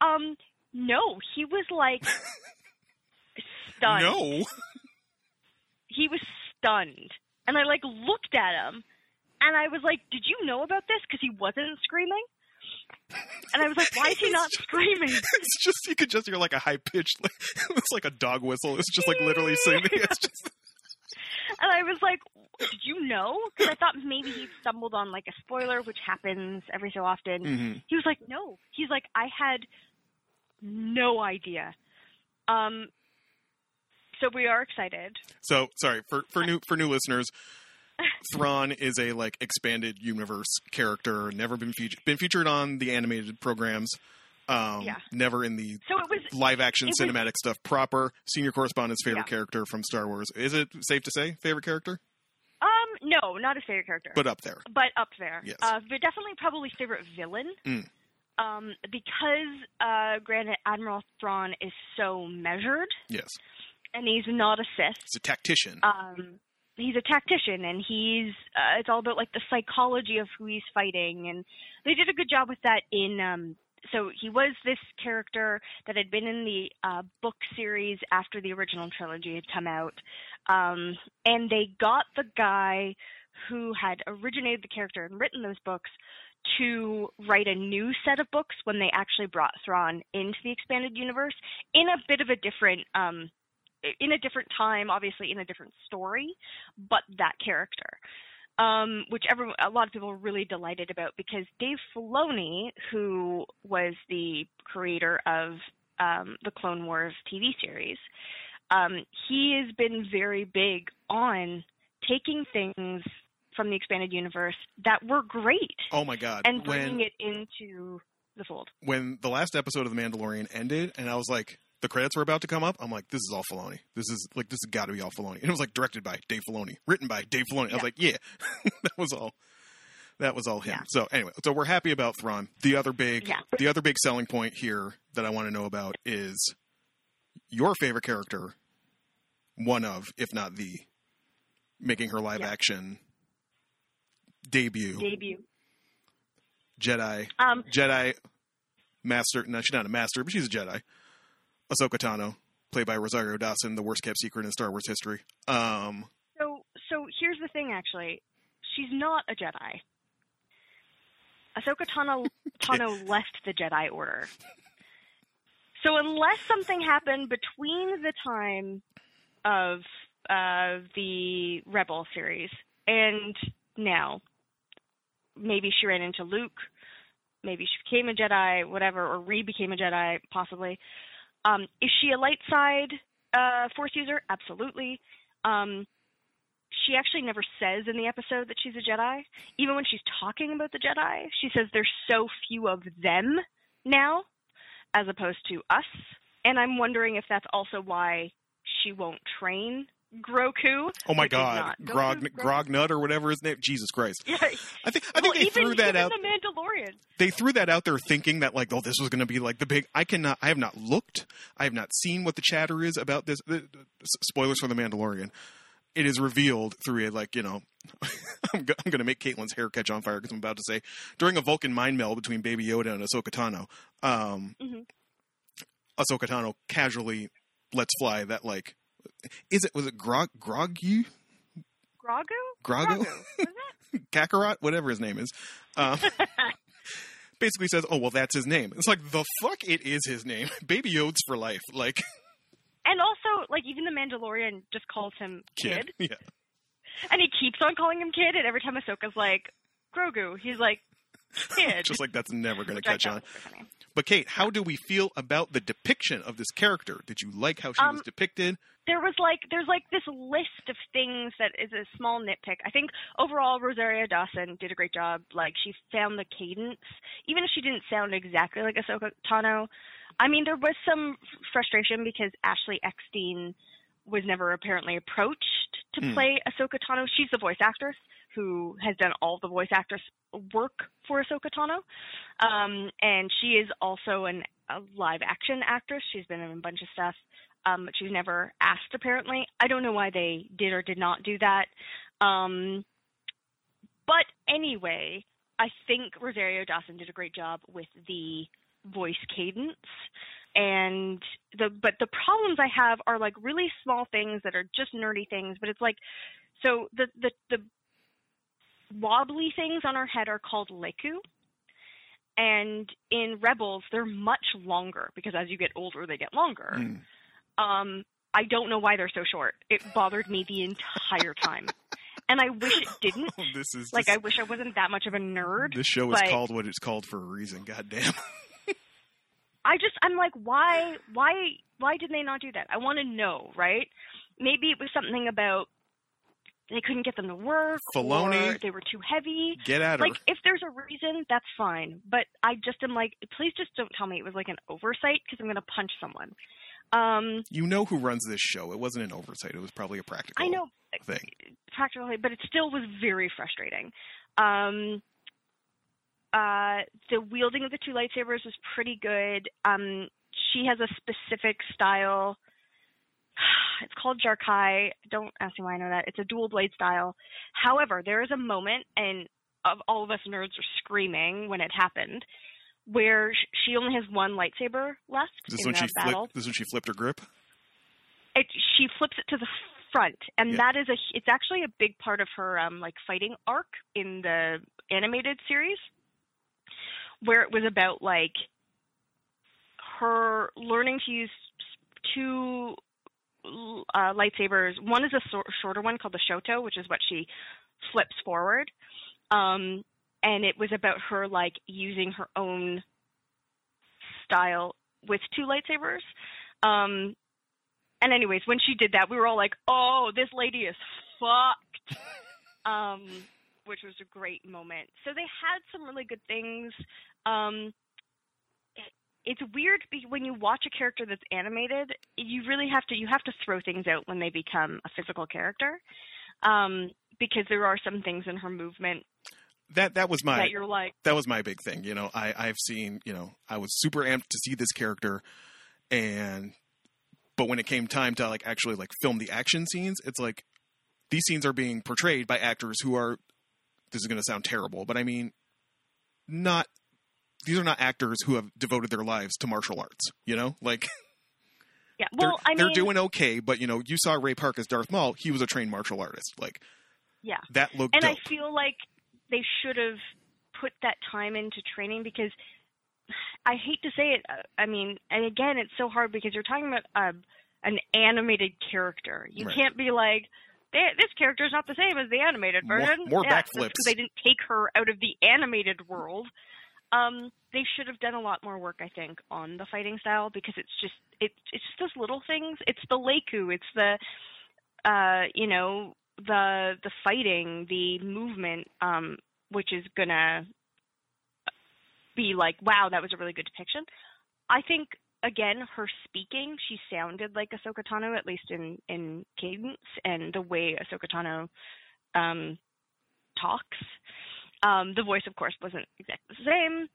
Um, no, he was like stunned. No. He was stunned, and I like looked at him, and I was like, "Did you know about this?" Because he wasn't screaming. And I was like, "Why is he not screaming?" It's just you could just hear like a high pitched like it's like a dog whistle. It's just like literally singing. It's just And I was like, "Did you know?" Because I thought maybe he stumbled on like a spoiler, which happens every so often. Mhm. He was like, "No." He's like, "I had no idea." Um. So we are excited. So sorry for for new for new listeners. Thrawn is a like expanded universe character. Never been featured been featured on the animated programs. Um, Yeah. Never in the So it was live action It was- cinematic stuff proper. Senior correspondent's favorite Yeah. character from Star Wars. Is it safe to say favorite character? um no, not his favorite character. But up there. but up there. Yes. Uh, but definitely probably favorite villain. Mm. Um, because uh, Grand Admiral Thrawn is so measured, Yes. and he's not a Sith. He's a tactician. Um, he's a tactician, and he's uh, it's all about like the psychology of who he's fighting, and they did a good job with that in. Um, so he was this character that had been in the uh, book series after the original trilogy had come out, um, and they got the guy who had originated the character and written those books to write a new set of books when they actually brought Thrawn into the expanded universe in a bit of a different um in a different time, obviously in a different story, but that character. Um, which everyone, a lot of people were really delighted about because Dave Filoni, who was the creator of um, the Clone Wars TV series, um, he has been very big on taking things from the expanded universe that were great oh my god. and bringing when it into the fold. when the last episode of The Mandalorian ended, and I was like, the credits were about to come up, I'm like, this is all Filoni. This is like this has got to be all Filoni. And it was like directed by Dave Filoni, written by Dave Filoni. I was like, yeah, that was all. That was all him. Yeah. So anyway, so we're happy about Thrawn. The other big, Yeah. the other big selling point here that I want to know about is your favorite character, one of, if not the, making her live Yeah. action debut, Debut. Jedi, Um, Jedi Master. No, she's not a master, but she's a Jedi. Ahsoka Tano, played by Rosario Dawson, the worst kept secret in Star Wars history. Um, so so here's the thing. Actually, she's not a Jedi. Ahsoka Tano Tano left the Jedi Order. So unless something happened between the time of uh, the Rebel series and now, maybe she ran into Luke, maybe she became a Jedi, whatever, or re became a Jedi, possibly. Um, is she a light side uh, Force user? Absolutely. Um, she actually never says in the episode that she's a Jedi. Even when she's talking about the Jedi, she says there's so few of them now, as opposed to us. And I'm wondering if that's also why she won't train Groku. oh my God, Grog, Grognut or whatever his name. Jesus Christ! Yeah. I think I think well, they even, threw that even out. the Mandalorian. They threw that out there thinking that like, oh, this was going to be like the big. I cannot. I have not looked. I have not seen what the chatter is about this. Spoilers for the Mandalorian. It is revealed through a like you know. I'm, go- I'm going to make Caitlyn's hair catch on fire because I'm about to say during a Vulcan mind meld between Baby Yoda and Ahsoka Tano. Um, Mhm. Ahsoka Tano casually lets fly that like. Is it was it Grog Grogu Grogu? Grogu Grogu. Was that? Kakarot whatever his name is. Um, basically says, "Oh well, that's his name." It's like the fuck, it is his name. Baby Yoda's for life, like And also, like, even the Mandalorian just calls him kid. kid. Yeah, And he keeps on calling him kid, and every time Ahsoka's like, Grogu, he's like, kid. just like that's never going to catch on. Was. But Kate, how do we feel about the depiction of this character? Did you like how she was Um, depicted? There was like, there's like this list of things that is a small nitpick. I think overall, Rosario Dawson did a great job. Like, she found the cadence, even if she didn't sound exactly like Ahsoka Tano. I mean, there was some frustration because Ashley Eckstein was never apparently approached to Hmm. play Ahsoka Tano. She's the voice actress who has done all the voice actress work for Ahsoka Tano. Um, and she is also an, a live action actress. She's been in a bunch of stuff, um, but she's never asked apparently. I don't know why they did or did not do that. Um, but anyway, I think Rosario Dawson did a great job with the voice cadence and the but the problems I have are like really small things that are just nerdy things, but it's like so the the the wobbly things on her head are called lekku. And in Rebels, they're much longer because as you get older, they get longer. Mm. Um, I don't know why they're so short. It bothered me the entire time, and I wish it didn't. Oh, this is Like, this, I wish I wasn't that much of a nerd. this show is but- called what it's called for a reason. God damn. I just I'm like, why why why did they not do that? I want to know, right? Maybe it was something about they couldn't get them to work, Filoni? or they were too heavy. Get at her. Like, if there's a reason, that's fine. But I just am like, please just don't tell me it was like an oversight because I'm gonna punch someone. Um, you know who runs this show. It wasn't an oversight. It was probably a practical I know thing. practically, but it still was very frustrating. Um, uh, the wielding of the two lightsabers was pretty good. Um, she has a specific style. It's called Jar'Kai. Don't ask me why I know that. It's a dual blade style. However, there is a moment, and of all of us nerds are screaming when it happened, where she only has one lightsaber left Is this in when she battle flipped? This is when she flipped her grip. it she flips it to the front and Yeah. that is a it's actually a big part of her um like fighting arc in the animated series where it was about like her learning to use two uh, lightsabers one is a shorter one called the shoto which is what she flips forward um and it was about her like using her own style with two lightsabers um and anyways, when she did that, we were all like, "Oh, this lady is fucked," um, which was a great moment. So they had some really good things. Um, it's weird when you watch a character that's animated. You really have to you have to throw things out when they become a physical character, um, because there are some things in her movement That that was my that you're like, that was my big thing. You know, I I've seen you know I was super amped to see this character, and but when it came time to like actually like film the action scenes, it's like these scenes are being portrayed by actors who are this is going to sound terrible, but I mean not these are not actors who have devoted their lives to martial arts. You know, like yeah. they're, Well, I they're doing okay, but you know, you saw Ray Park as Darth Maul. He was a trained martial artist. Like yeah. that looked and dope. I feel like they should have put that time into training because I hate to say it. I mean, and again, it's so hard because you're talking about uh, an animated character. You Right. can't be like. "Eh, This character is not the same as the animated version. more yeah, backflips. because they didn't take her out of the animated world. Um, they should have done a lot more work, I think, on the fighting style because it's just it's it's just those little things. It's the lekku, It's the uh, you know the the fighting, the movement, um, which is gonna be like, wow, that was a really good depiction. I think again, her speaking, she sounded like Ahsoka Tano, at least in in cadence and the way Ahsoka Tano um, talks. Um, the voice, of course, wasn't exactly the same.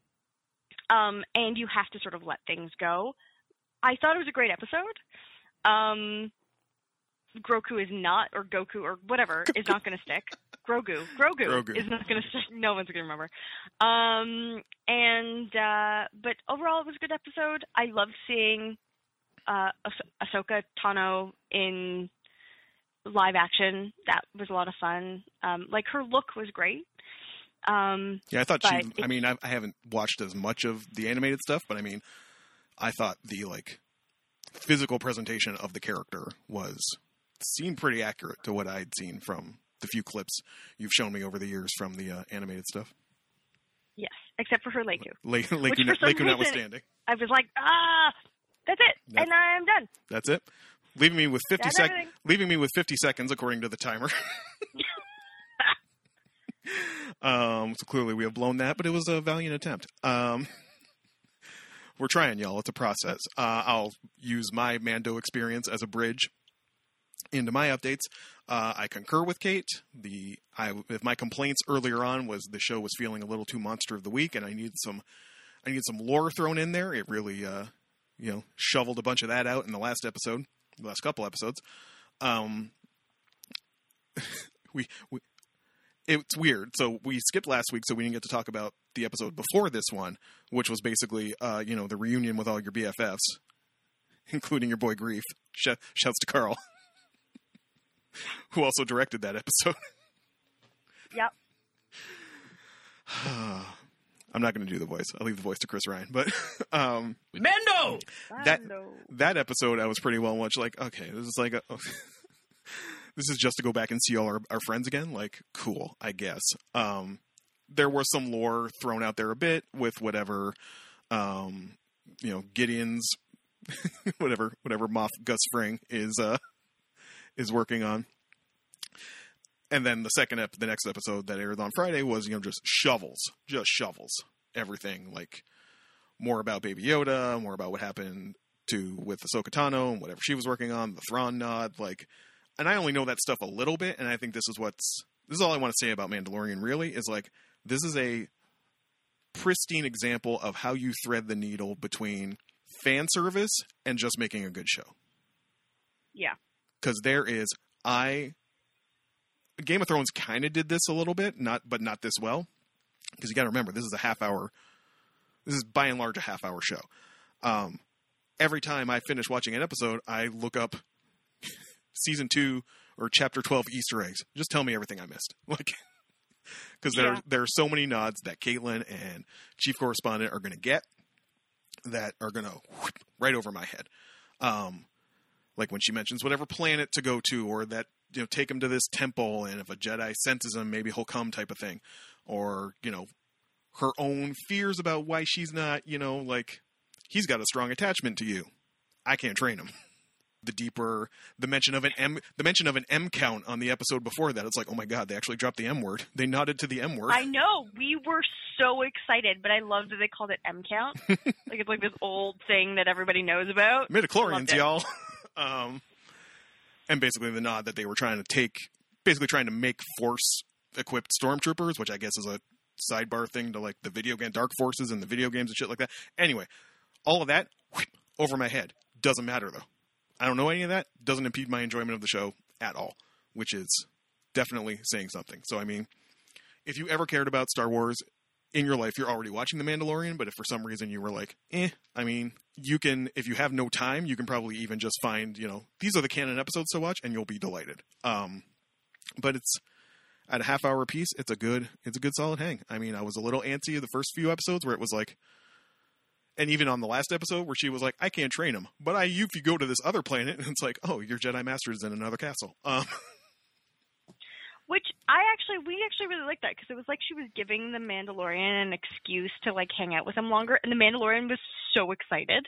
Um, and you have to sort of let things go. I thought it was a great episode. Um, Groku is not, or Goku, or whatever, is not going to stick. Grogu, Grogu, Grogu. is not going to stick. No one's going to remember. Um, and uh, but overall, it was a good episode. I loved seeing uh, Ah- Ahsoka Tano in live action. That was a lot of fun. Um, like her look was great. Um, Yeah, I thought she. I mean, I, I haven't watched as much of the animated stuff, but I mean, I thought the like physical presentation of the character was seemed pretty accurate to what I'd seen from the few clips you've shown me over the years from the uh, animated stuff. yes, except for her Leiku. Lake, Which Leiku, for reason- notwithstanding. I was like, ah, that's it, That's- and I'm done. That's it. Leaving me with fifty seconds. Leaving me with fifty seconds according to the timer. um, so clearly we have blown that, but it was a valiant attempt. Um, we're trying, y'all. It's a process. Uh, I'll use my Mando experience as a bridge into my updates. Uh, I concur with Kate. The I if my complaints earlier on was the show was feeling a little too monster of the week, and I needed some I needed some lore thrown in there. It really uh, you know shoveled a bunch of that out in the last episode, the last couple episodes. Um, we we it's weird. So we skipped last week, so we didn't get to talk about the episode before this one, which was basically uh, you know the reunion with all your BFFs, including your boy Greef. Sh- shouts to Carl, who also directed that episode. Yep. I'm not going to do the voice. I'll leave the voice to Chris Ryan. But um, Mendo! That- Mando. that episode, I was pretty well much like, okay, this is like, a, this is just to go back and see all our, our friends again. Like, cool, I guess. Um, there was some lore thrown out there a bit with whatever, um, you know, Gideon's, whatever, whatever Moff Gus Fring is, uh, is working on. And then the second ep, the next episode that aired on Friday was, you know, just shovels, just shovels, everything like more about Baby Yoda, more about what happened to with Ahsoka Tano and whatever she was working on, the Thrawn nod, like, and I only know that stuff a little bit, and I think this is what's this is all I want to say about Mandalorian. Really, is like this is a pristine example of how you thread the needle between fan service and just making a good show. Yeah. because there is I Game of Thrones kind of did this a little bit, not but not this well. Because you got to remember, this is a half hour. This is by and large a half hour show. Um, every time I finish watching an episode, I look up season two or chapter twelve Easter eggs. Just tell me everything I missed, like because there Yeah. there are so many nods that Caitlin and Chief Correspondent are going to get that are going to right over my head. Um, like when she mentions whatever planet to go to, or that you know take him to this temple, and if a Jedi senses him, maybe he'll come, type of thing, or you know her own fears about why she's not, you know, like he's got a strong attachment to you. I can't train him. the deeper the mention of an M the mention of an M count on the episode before that. It's like, oh my god, they actually dropped the M word. They nodded to the M word. I know. We were so excited, but I love that they called it M count. like it's like this old thing that everybody knows about. Midichlorians, Loved y'all. um, and basically the nod that they were trying to take, basically trying to make force equipped stormtroopers, which I guess is a sidebar thing to like the video game dark forces and the video games and shit like that. Anyway, all of that over my head doesn't matter though. I don't know any of that. Doesn't impede my enjoyment of the show at all, which is definitely saying something. So I mean, if you ever cared about Star Wars in your life, you're already watching The Mandalorian, but if for some reason you were like, eh, I mean, you can, if you have no time, you can probably even just find, you know, these are the canon episodes to watch and you'll be delighted. Um, but it's at a half hour piece, it's a good, it's a good solid hang. I mean, I was a little antsy the first few episodes where it was like, and even on the last episode where she was like, I can't train him, but I, if you go to this other planet, and it's like, oh, your Jedi Master is in another castle. Um, Which I actually, we actually really liked that because it was like she was giving the Mandalorian an excuse to like hang out with him longer, and the Mandalorian was so excited.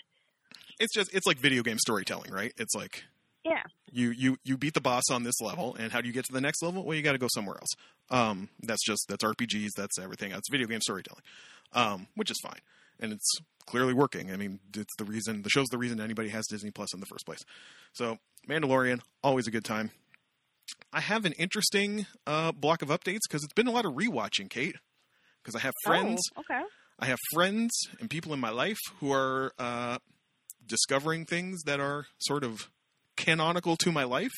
it's just, it's like video game storytelling, right? It's like, Yeah. you you you beat the boss on this level and how do you get to the next level well you got to go somewhere else um that's just that's rpgs that's everything that's video game storytelling um which is fine and it's clearly working i mean it's the reason the show's the reason anybody has disney plus in the first place so mandalorian always a good time i have an interesting uh block of updates because it's been a lot of rewatching kate because i have friends Oh, okay. I have friends and people in my life who are uh, discovering things that are sort of canonical to my life.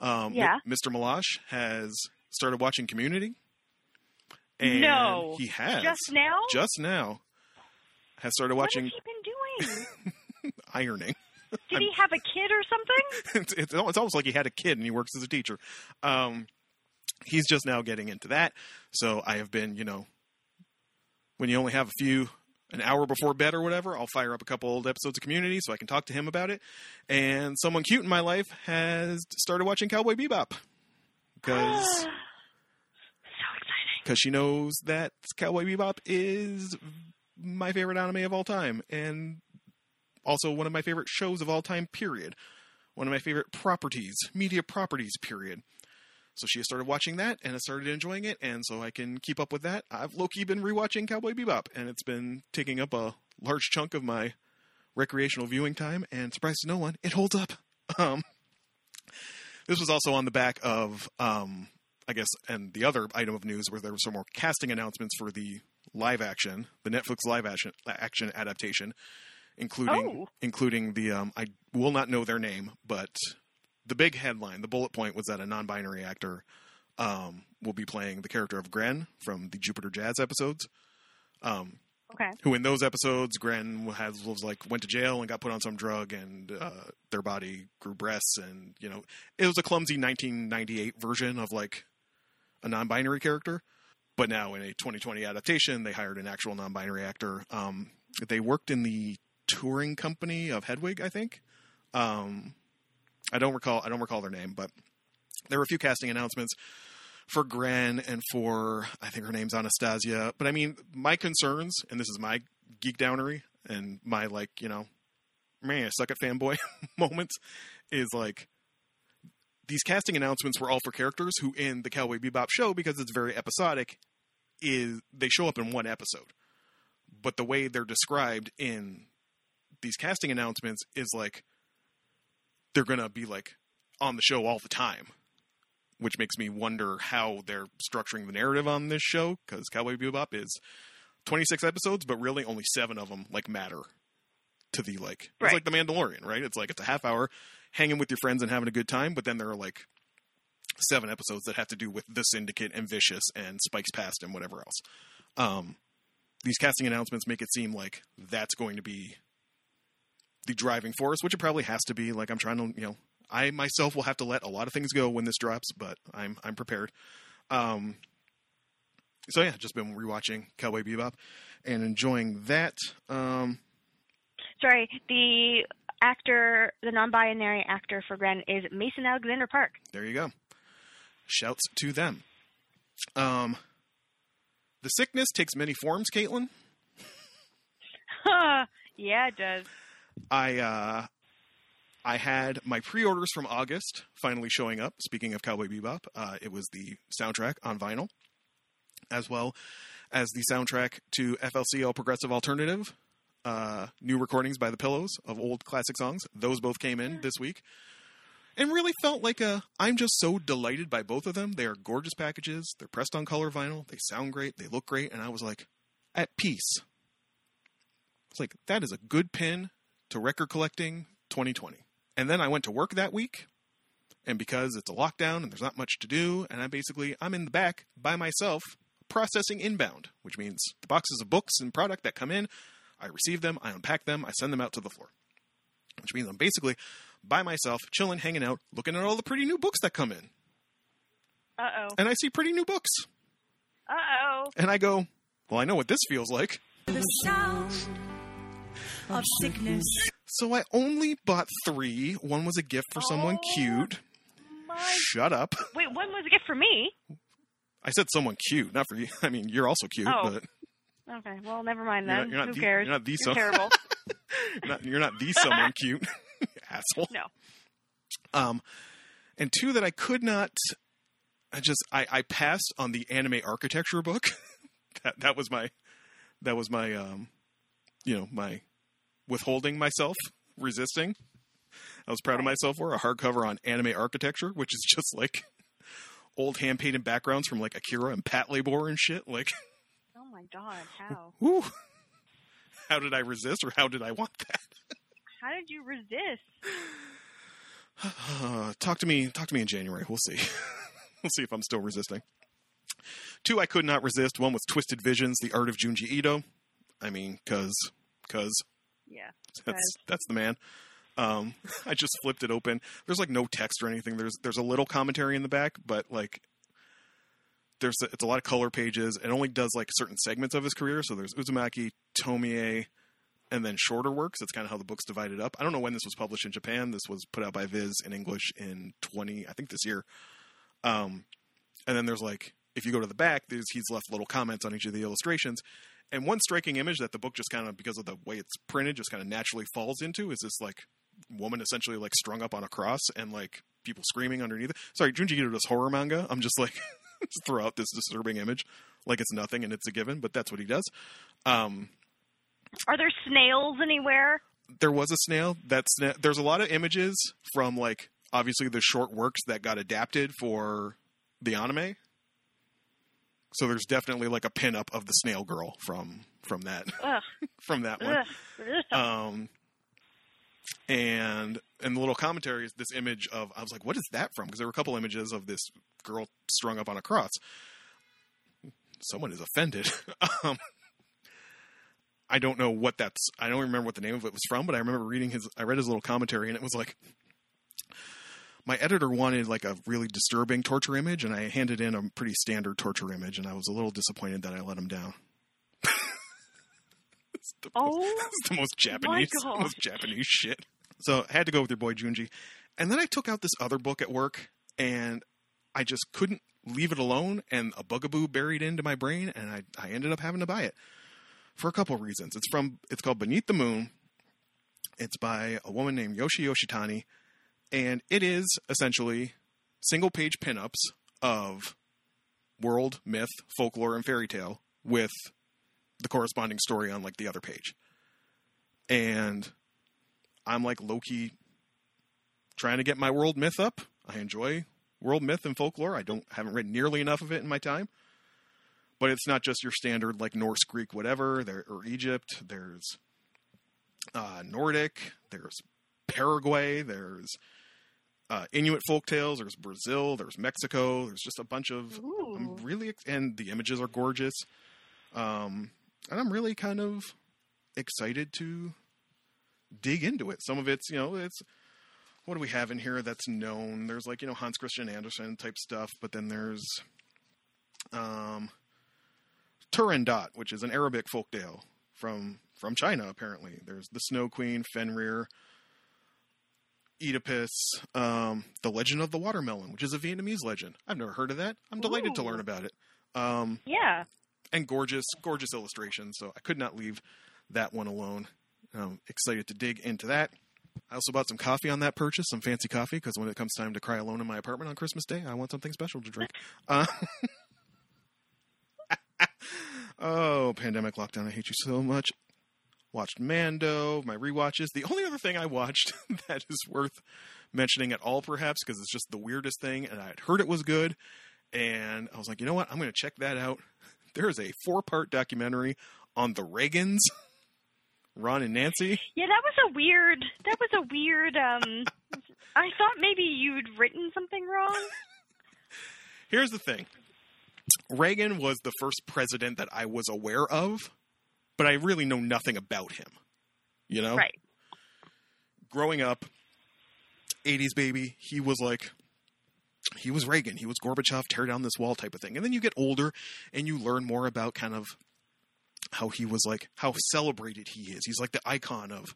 Um, Yeah. Mr. Malash has started watching Community. And No. he has Just now? just now has started watching. what has he been doing? ironing. Did he have a kid or something? it's, it's, it's almost like he had a kid and he works as a teacher. Um, he's just now getting into that. So I have been, you know, when you only have a few, an hour before bed or whatever, I'll fire up a couple old episodes of Community so I can talk to him about it. And someone cute in my life has started watching Cowboy Bebop because so exciting. because she knows that Cowboy Bebop is my favorite anime of all time, and also one of my favorite shows of all time. Period. One of my favorite properties, media properties. Period. So she has started watching that and has started enjoying it, and so I can keep up with that. I've low key been rewatching Cowboy Bebop, and it's been taking up a large chunk of my recreational viewing time. And surprise to no one, it holds up. Um, this was also on the back of um, I guess, and the other item of news where there were some more casting announcements for the live action, the Netflix live action action adaptation, including Oh. including the um, I will not know their name, but the big headline, the bullet point was that a non-binary actor um, will be playing the character of Gren from the Jupiter Jazz episodes. Um, Okay. who in those episodes Gren has was like went to jail and got put on some drug and uh, their body grew breasts and you know it was a clumsy 1998 version of like a non-binary character but now in a 2020 adaptation they hired an actual non-binary actor um, they worked in the touring company of Hedwig I think um, I don't recall I don't recall their name but there were a few casting announcements for Gren and for I think her name's Anastasia. But I mean, my concerns, and this is my geek downery and my like, you know, man, suck at fanboy moments, is like these casting announcements were all for characters who in the Cowboy Bebop show, because it's very episodic, is they show up in one episode. But the way they're described in these casting announcements is like they're gonna be like on the show all the time which makes me wonder how they're structuring the narrative on this show because Cowboy Bebop is 26 episodes, but really only seven of them like matter to the like. It's like the Mandalorian, right? It's like it's a half hour hanging with your friends and having a good time, but then there are like seven episodes that have to do with the Syndicate and Vicious and Spike's Past and whatever else. Um, these casting announcements make it seem like that's going to be the driving force, which it probably has to be. Like I'm trying to, you know, I myself will have to let a lot of things go when this drops, but I'm I'm prepared. Um, so yeah, just been rewatching Cowboy Bebop and enjoying that. Um, Sorry, the actor, the non-binary actor for Gren is Mason Alexander Park. there you go. Shouts to them. Um, the sickness takes many forms, Caitlin. yeah, it does. I uh, I had my pre-orders from August finally showing up. Speaking of Cowboy Bebop, uh, it was the soundtrack on vinyl, as well as the soundtrack to FLCL Progressive Alternative, uh, new recordings by the Pillows of old classic songs. Those both came in this week, and really felt like a. I'm just so delighted by both of them. They are gorgeous packages. They're pressed on color vinyl. They sound great. They look great, and I was like, at peace. It's like that is a good pin to record collecting 2020. And then I went to work that week, and because it's a lockdown and there's not much to do, and I basically I'm in the back by myself processing inbound, which means the boxes of books and product that come in, I receive them, I unpack them, I send them out to the floor. Which means I'm basically by myself, chilling, hanging out, looking at all the pretty new books that come in. Uh oh. And I see pretty new books. Uh oh. And I go, Well, I know what this feels like. The sound of sickness. So I only bought three. One was a gift for someone Oh. cute. My. Shut up. Wait, one was a gift for me. I said someone cute, not for you. I mean, you're also cute, Oh. but Okay, well, never mind You're not- you're not Who the- cares? you're not the You're terrible. not, you're not the someone cute, asshole. No. Um, and two that I could not. I just I, I passed on the anime architecture book. that that was my that was my um, you know my withholding myself, resisting. I was proud of myself for a hardcover on anime architecture, which is just like old hand painted backgrounds from like Akira and Patlabor and shit. Like, my god, how? how did I resist, or how did I want that? How did you resist? Uh, talk to me. Talk to me in January. We'll see. we'll see if I'm still resisting. Two I could not resist. One was Twisted Visions: The Art of Junji Ito. I mean, cause, cause Yeah. that's Cause. that's the man. Um, I just flipped it open. There's like no text or anything. There's there's a little commentary in the back, but like there's it's a lot of color pages. It only does like certain segments of his career. So there's Uzumaki, Tomie, and then shorter works. That's kind of how the book's divided up. I don't know when this was published in Japan. This was put out by Viz in English in 20, I think this year. Um, and then there's like, if you go to the back, there's, he's left little comments on each of the illustrations. And one striking image that the book just kind of, because of the way it's printed, just kind of naturally falls into is this like woman essentially like strung up on a cross and like people screaming underneath it. Sorry, Junji Ito does horror manga. I'm just like, throw out this disturbing image like it's nothing and it's a given, but that's what he does. Um, Are there snails anywhere? there was a snail. That sna- there's a lot of images from like obviously the short works that got adapted for the anime. So there's definitely like a pinup of the snail girl from from that from that one. Ugh. Um, and and the little commentaries, this image of I was like, what is that from? Because there were a couple images of this girl strung up on a cross. Someone is offended. um, I don't know what that's. I don't remember what the name of it was from, but I remember reading his. I read his little commentary, and it was like. My editor wanted like a really disturbing torture image, and I handed in a pretty standard torture image, and I was a little disappointed that I let him down. It's the most- Oh it's the most Japanese, most Japanese shit. So I had to go with your boy Junji, and then I took out this other book at work, and I just couldn't leave it alone, and a bugaboo buried into my brain, and I I ended up having to buy it for a couple reasons. It's from it's called Beneath the Moon. It's by a woman named Yoshi Yoshitani, and it is essentially single page pinups of world, myth, folklore, and fairy tale with the corresponding story on like the other page. And I'm like Loki trying to get my world myth up. I enjoy world myth and folklore. I don't haven't read nearly enough of it in my time. But it's not just your standard like Norse, Greek, whatever, there or Egypt. There's uh, Nordic, there's Paraguay, there's uh, Inuit folk tales, there's Brazil, there's Mexico, there's just a bunch of Ooh. I'm really and the images are gorgeous. Um, and I'm really kind of excited to dig into it. Some of it's, you know, it's what do we have in here that's known? There's like, you know, Hans Christian Andersen type stuff, but then there's um Turandot, which is an Arabic folk tale from from China apparently. There's the Snow Queen, Fenrir, Oedipus, um, the Legend of the Watermelon, which is a Vietnamese legend. I've never heard of that. I'm delighted to learn about it. Um, Yeah. and gorgeous, gorgeous illustrations. So I could not leave that one alone. I'm excited to dig into that. I also bought some coffee on that purchase, some fancy coffee, because when it comes time to cry alone in my apartment on Christmas Day, I want something special to drink. Uh, oh, pandemic lockdown! I hate you so much. Watched Mando, my rewatches. The only other thing I watched that is worth mentioning at all, perhaps, because it's just the weirdest thing, and I had heard it was good, and I was like, you know what? I'm going to check that out. There is a four-part documentary on the Reagans, Ron and Nancy. Yeah, that was a weird. That was a weird. Um, I thought maybe you'd written something wrong. Here's the thing Reagan was the first president that I was aware of, but I really know nothing about him. You know? Right. Growing up, 80s baby, he was like, he was Reagan. He was Gorbachev, tear down this wall type of thing. And then you get older and you learn more about kind of how he was like, how celebrated he is. He's like the icon of,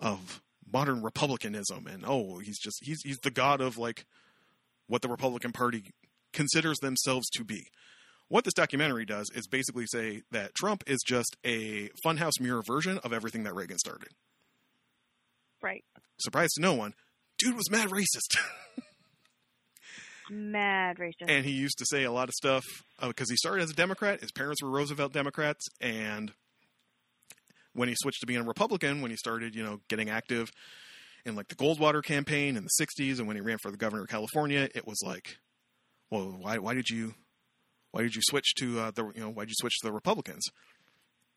of modern republicanism. And oh, he's just, he's, he's the god of like what the Republican Party considers themselves to be. What this documentary does is basically say that Trump is just a funhouse mirror version of everything that Reagan started. Right. Surprise to no one, dude was mad racist. Mad racist. and he used to say a lot of stuff because he started as a Democrat. His parents were Roosevelt Democrats, and when he switched to being a Republican, when he started, you know, getting active in like the Goldwater campaign in the '60s, and when he ran for the governor of California, it was like, well, why why did you why did you switch to uh, the you know why did you switch to the Republicans?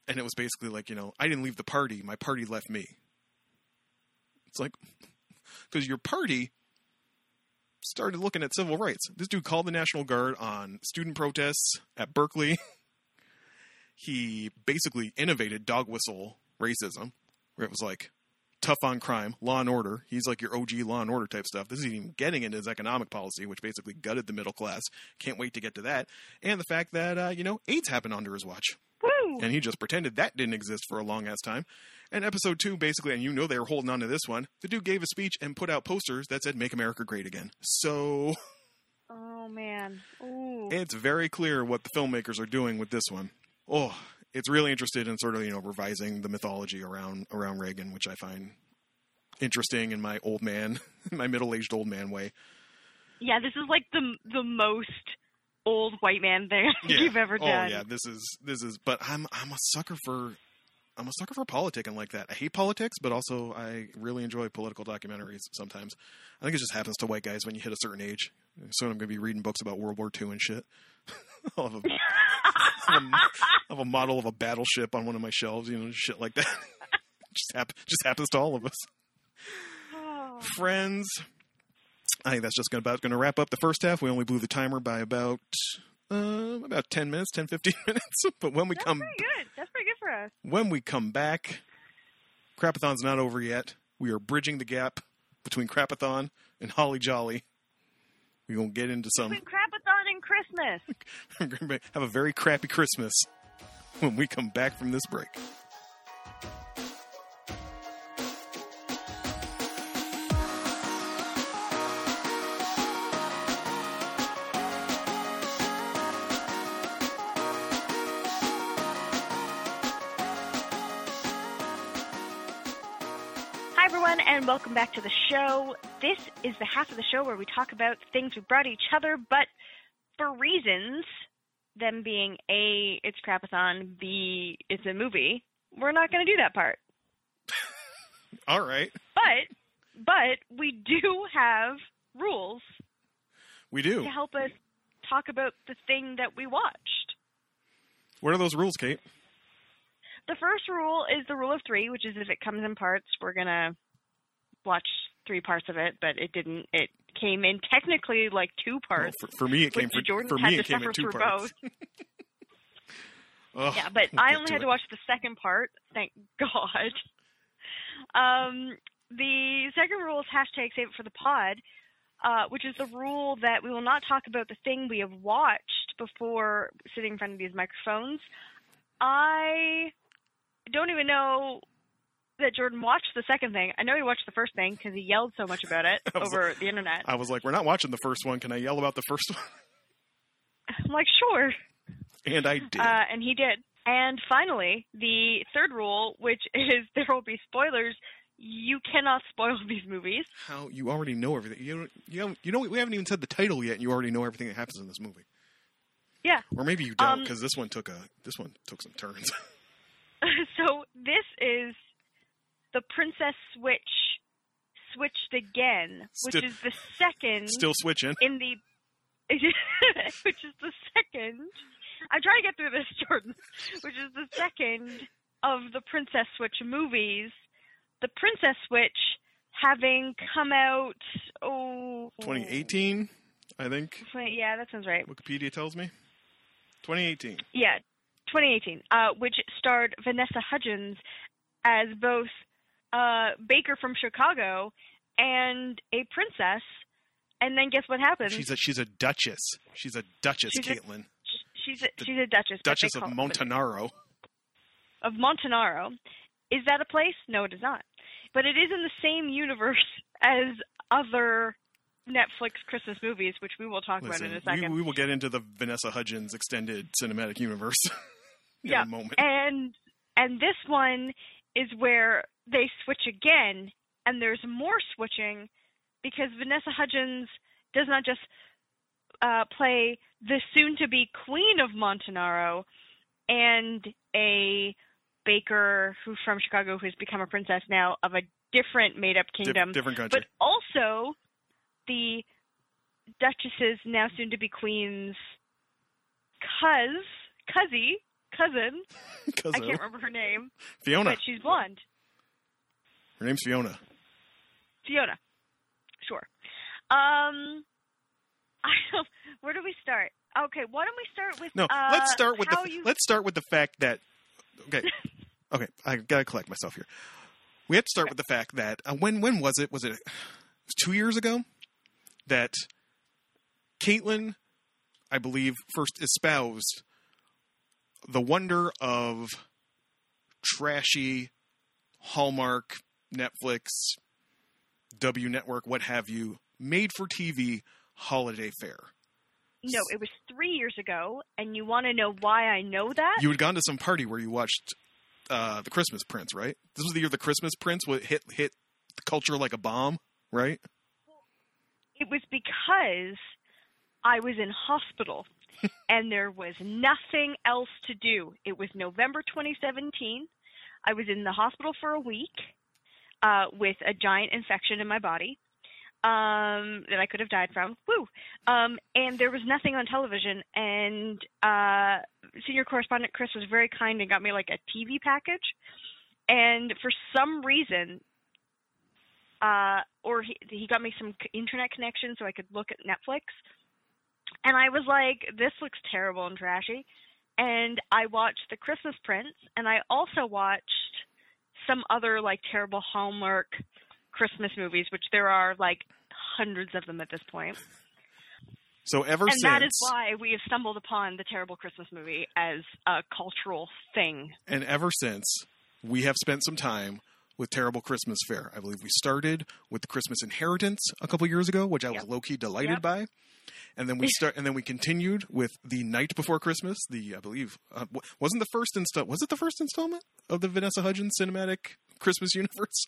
And it was basically like, you know, I didn't leave the party; my party left me. It's like because your party started looking at civil rights. This dude called the National Guard on student protests at Berkeley. he basically innovated dog whistle racism, where it was like tough on crime, law and order. He's like your OG law and order type stuff. This is even getting into his economic policy, which basically gutted the middle class. Can't wait to get to that. And the fact that, uh, you know, AIDS happened under his watch. Woo! And he just pretended that didn't exist for a long ass time. And episode two, basically, and you know they were holding on to this one, the dude gave a speech and put out posters that said, Make America Great Again. So Oh man. Ooh. it's very clear what the filmmakers are doing with this one. Oh, it's really interested in sort of, you know, revising the mythology around around Reagan, which I find interesting in my old man, my middle aged old man way. Yeah, this is like the the most old white man thing you've ever done. Oh done. yeah, this is this is but I'm I'm a sucker for I'm a sucker for politics and like that. I hate politics, but also I really enjoy political documentaries sometimes. I think it just happens to white guys when you hit a certain age. Soon I'm going to be reading books about World War II and shit. I'll, have a, I'll have a- I'll have a model of a battleship on one of my shelves, you know, shit like that. just hap- just happens to all of us. Oh. Friends, I think that's just about going to wrap up the first half. We only blew the timer by about uh, about 10 minutes, 10 15 minutes. But when we That's come pretty good. That's pretty good for us. when we come back, Crapathon's not over yet. We are bridging the gap between Crapathon and Holly Jolly. We're going to get into some Between Crapathon and Christmas. we're going to have a very crappy Christmas when we come back from this break. And welcome back to the show. This is the half of the show where we talk about things we brought each other, but for reasons, them being A, it's Crapathon, B, it's a movie, we're not going to do that part. All right. But, but we do have rules We do. to help us talk about the thing that we watched. What are those rules, Kate? The first rule is the rule of three, which is if it comes in parts, we're gonna watch three parts of it. But it didn't. It came in technically like two Well, parts. for, for me, it came for, Jordan for me it came in two parts. Ugh, yeah, but we'll I only had it. to watch the second part. Thank God. Um, the second rule is hashtag save it for the pod, uh, which is the rule that we will not talk about the thing we have watched before sitting in front of these microphones. I don't even know that Jordan watched the second thing. I know he watched the first thing because he yelled so much about it over the internet. I was like, we're not watching the first one. Can I yell about the first one? I'm like, sure. And I did. Uh, and he did. And finally, the third rule, which is there will be spoilers, you cannot spoil these movies. How you already know everything? You don't, you don't, you know we haven't even said the title yet, and you already know everything that happens in this movie. Yeah. Or maybe you don't Um, because this one took a this one took some turns. so this is the Princess Switch switched again, which Still- is the second Still switching. in the which is the second. I'm trying to get through this, Jordan. Which is the second of the Princess Switch movies. The Princess Switch having come out oh 2018, I think. Yeah, that sounds right. Wikipedia tells me. 2018. Yeah, 2018, uh, which starred Vanessa Hudgens as both uh, Baker from Chicago and a princess. And then guess what happens? She's a she's a duchess. She's a duchess, She's a- Caitlin. she's a, she's a duchess. Duchess of Montanaro. Of Montanaro. Is that a place? No, it is not. But it is in the same universe as other Netflix Christmas movies, which we will talk about in a second. we, we will get into the Vanessa Hudgens extended cinematic universe in Yeah, a moment. and and this one is where they switch again and there's more switching because Vanessa Hudgens does not just uh, play the soon to be queen of Montanaro and a baker who's from Chicago who's become a princess now of a different made up kingdom different country. but also the Duchess's now soon to be queen's cuz cuzzy cousin Because I can't remember her name, Fiona. but she's blonde. Her name's Fiona. Fiona. Sure. Um, I don't. Where do we start? Okay, why don't we start with? No, uh, let's start with the you. let's start with the fact that okay, okay, I gotta collect myself here. We have to start with the fact that uh, when when was it? Was it, it was two years ago that Caitlin, I believe, first espoused the wonder of trashy Hallmark, Netflix, W Network, what have you, made for TV holiday fair. No, it was three years ago, and you want to know why I know that? You had gone to some party where you watched uh, the Christmas Prince, right? This was the year the Christmas Prince hit hit the culture like a bomb, right? It was because I was in hospital and there was nothing else to do. It was November 2017. I was in the hospital for a week uh, with a giant infection in my body um, that I could have died from. Woo! Um, and there was nothing on television. And uh, senior correspondent Chris was very kind and got me like a TV package. And for some reason, uh, or he, he got me some internet connection so I could look at Netflix. And I was like, this looks terrible and trashy. And I watched The Christmas Prince, and I also watched some other like terrible Hallmark Christmas movies, which there are like hundreds of them at this point. So ever and since that is why we have stumbled upon the terrible Christmas movie as a cultural thing. and ever since we have spent some time with terrible Christmas fare. I believe we started with the Christmas Inheritance a couple years ago, which I was Yep. low key delighted Yep. by. And then we start, and then we continued with the night before Christmas. The I believe uh, wasn't the first install. Was it the first installment of the Vanessa Hudgens cinematic Christmas universe?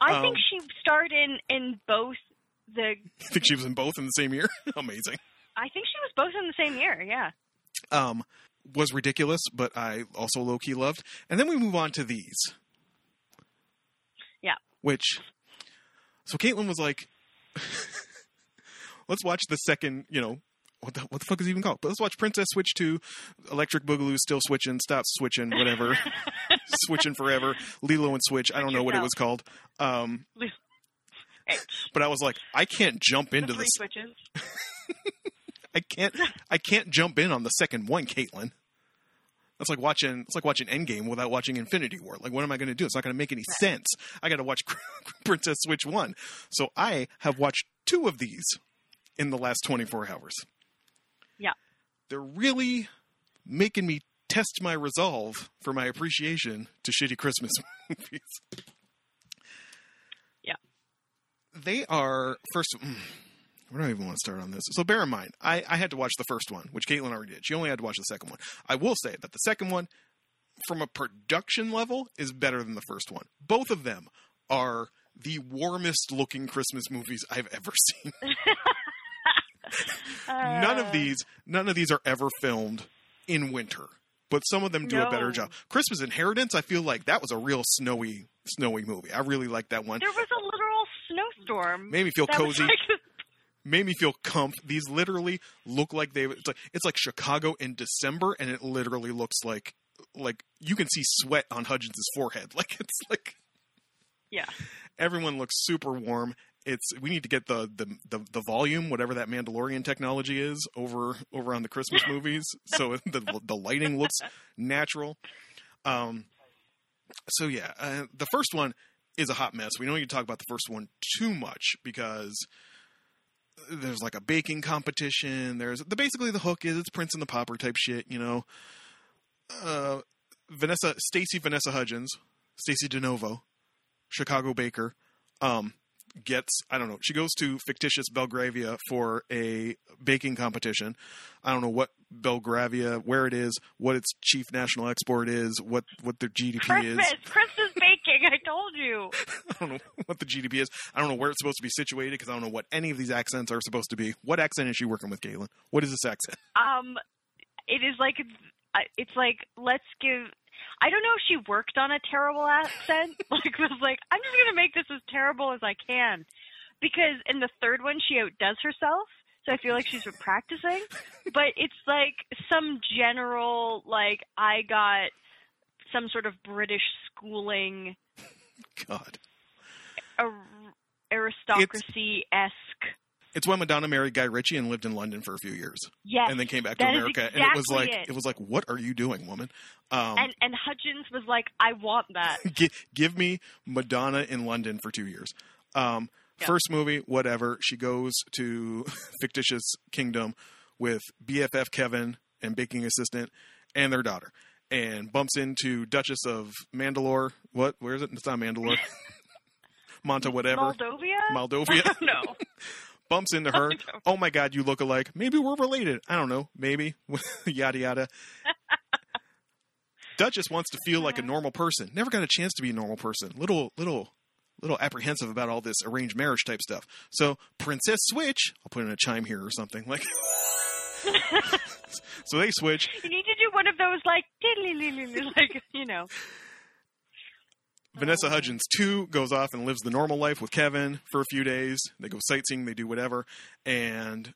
I think Um, she starred in in both the. I think she was in both in the same year. Amazing. I think she was both in the same year. Yeah. um, was ridiculous, but I also low key loved. And then we move on to these. Which, so Caitlin was like, let's watch the second, you know, what the, what the fuck is it even called? But let's watch Princess Switch 2, Electric Boogaloo still switching, stop switching, whatever. switching forever, Lilo and Switch. I don't know what it was called. Um, but I was like, I can't jump into the this. switches. I can't I can't jump in on the second one, Caitlin. That's like watching it's like watching Endgame without watching Infinity War. Like what am I going to do? It's not going to make any sense. I got to watch Princess Switch 1. So I have watched two of these in the last 24 hours. Yeah. They're really making me test my resolve for my appreciation to shitty Christmas movies. Yeah. They are first mm, where do I even want to start on this? So bear in mind, I, I had to watch the first one, which Caitlin already did. She only had to watch the second one. I will say that the second one, from a production level, is better than the first one. Both of them are the warmest looking Christmas movies I've ever seen. none of Uh, these, none of these are ever filmed in winter, but some of them do a better job. Christmas Inheritance, I feel like that was a real snowy, snowy movie. I really like that one. There was a literal snowstorm. Made me feel that cozy. like- made me feel comf. These literally look like they. It's like it's like Chicago in December, and it literally looks like like you can see sweat on Hudgens' forehead. Like it's like yeah. everyone looks super warm. It's we need to get the, the the the volume, whatever that Mandalorian technology is, over over on the Christmas movies, so the the lighting looks natural. Um, so yeah, uh, the first one is a hot mess. We don't need to talk about the first one too much because there's like a baking competition. There's the basically the hook is it's Prince and the Pauper type shit, you know. Uh, Vanessa Stacy Vanessa Hudgens, Stacy DeNovo, Chicago baker, um, gets I don't know. She goes to fictitious Belgravia for a baking competition. I don't know what Belgravia, where it is, what its chief national export is, what what their GDP is. Christmas, I told you. I don't know what the GDP is. I don't know where it's supposed to be situated because I don't know what any of these accents are supposed to be. What accent is she working with, Galen? What is this accent? Um, it is like it's like let's give. I don't know if she worked on a terrible accent. like was like I'm just gonna make this as terrible as I can, because in the third one she outdoes herself. So I feel like she's been practicing, but it's like some general like I got some sort of British schooling God. aristocracy esque. It's when Madonna married Guy Ritchie and lived in London for a few years, Yes, and then came back to America, and it was like it. it was like, what are you doing, woman? Um, and and Hudgens was like, I want that. gi- give me Madonna in London for two years. Um, Yeah. First movie, whatever. She goes to fictitious kingdom with BFF Kevin and baking assistant and their daughter, and bumps into Duchess of Mandalore. What? Where is it? It's not Mandalore. Monta, whatever. Moldovia? Moldovia. no. bumps into her. Oh my God, you look alike. Maybe we're related. I don't know. Maybe. yada yada. Duchess wants to feel like a normal person. Never got a chance to be a normal person. Little, little, little apprehensive about all this arranged marriage type stuff. So Princess Switch. I'll put in a chime here or something like. so they switch. You need to do one of those like like you know. Vanessa Hudgens too goes off and lives the normal life with Kevin for a few days. They go sightseeing, they do whatever, and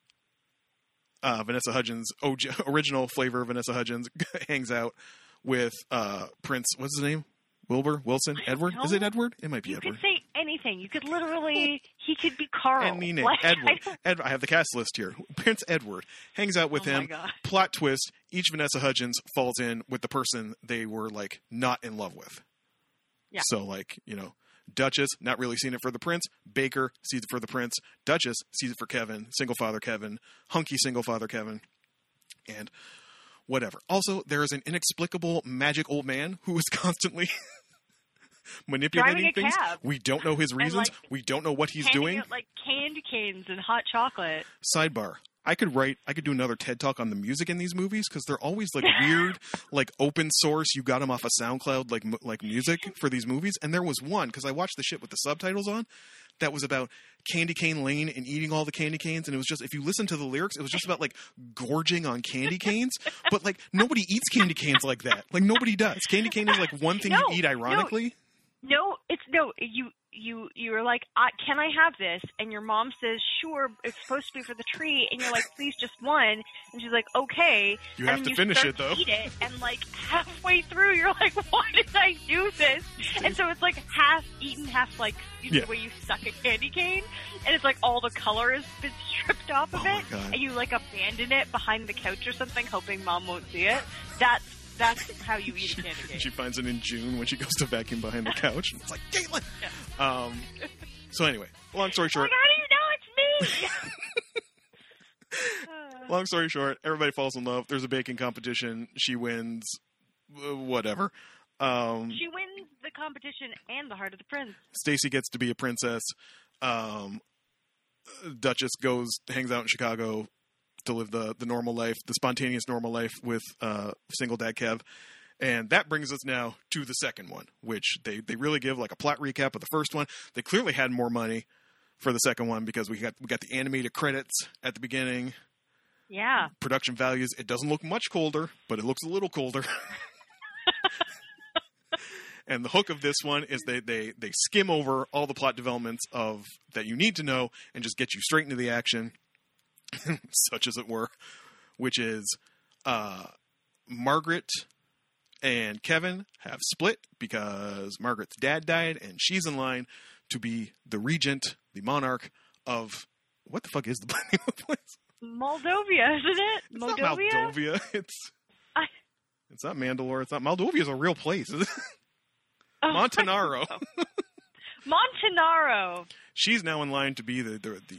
uh, Vanessa Hudgens, OG, original flavor Vanessa Hudgens, hangs out with uh, Prince. What's his name? Wilbur Wilson Edward? Is it. Edward? It might be You Edward. say anything. You could literally he could be Carl. Any name, Like, Edward. don't- Ed, I have the cast list here. Prince Edward hangs out with Oh him. Plot twist: Each Vanessa Hudgens falls in with the person they were like not in love with. Yeah. So like you know, Duchess not really seeing it for the prince. Baker sees it for the prince. Duchess sees it for Kevin. Single father Kevin. Hunky single father Kevin. And whatever. Also, there is an inexplicable magic old man who is constantly manipulating things. cab. We don't know his reasons. like, we don't know what he's doing. out, like candy canes and hot chocolate. sidebar i could write i could do another ted talk on the music in these movies because they're always like weird like open source you got them off of soundcloud like like music for these movies and there was one because i watched the shit with the subtitles on that was about candy cane lane and eating all the candy canes and it was just if you listen to the lyrics it was just about like gorging on candy canes but like nobody eats candy canes like that like nobody does candy cane is like one thing No, you eat ironically No, it's no. You you you're like, I, can I have this? And your mom says, sure. It's supposed to be for the tree. And you're like, please, just one. And she's like, okay. You have then to you finish it, though. Eat it, and like halfway through, you're like, why did I do this? And so it's like half eaten, half like you know, Yeah. the way you suck a candy cane, and it's like all the color has been stripped off of Oh it, and you like abandon it behind the couch or something, hoping mom won't see it. That's that's how you eat a candy cane. She finds it in June when she goes to vacuum behind the couch. It's like Caitlin. Um. So anyway, long story short, Like, how do you know it's me? long story short, everybody falls in love. There's a baking competition. She wins. uh, Whatever. Um, she wins the competition and the heart of the prince. Stacy gets to be a princess. Um, Duchess goes hangs out in Chicago to live the the normal life, the spontaneous normal life with uh, single dad Kev, And that brings us now to the second one, which they, they really give like a plot recap of the first one. They clearly had more money for the second one because we got we got the animated credits at the beginning, Yeah. production values. It doesn't look much colder, but it looks a little colder. and the hook of this one is they, they they skim over all the plot developments of that you need to know and just get you straight into the action, such as it were, which is uh, Margaret and Kevin have split because Margaret's dad died and she's in line to be the regent, the monarch of what the fuck is the name of the place? Moldovia, isn't it? It's not Moldovia? Moldovia. It's I- it's not Mandalore. It's not Moldovia. Is a real place. Is it? Oh, Montanaro. Montanaro. She's now in line to be the, the the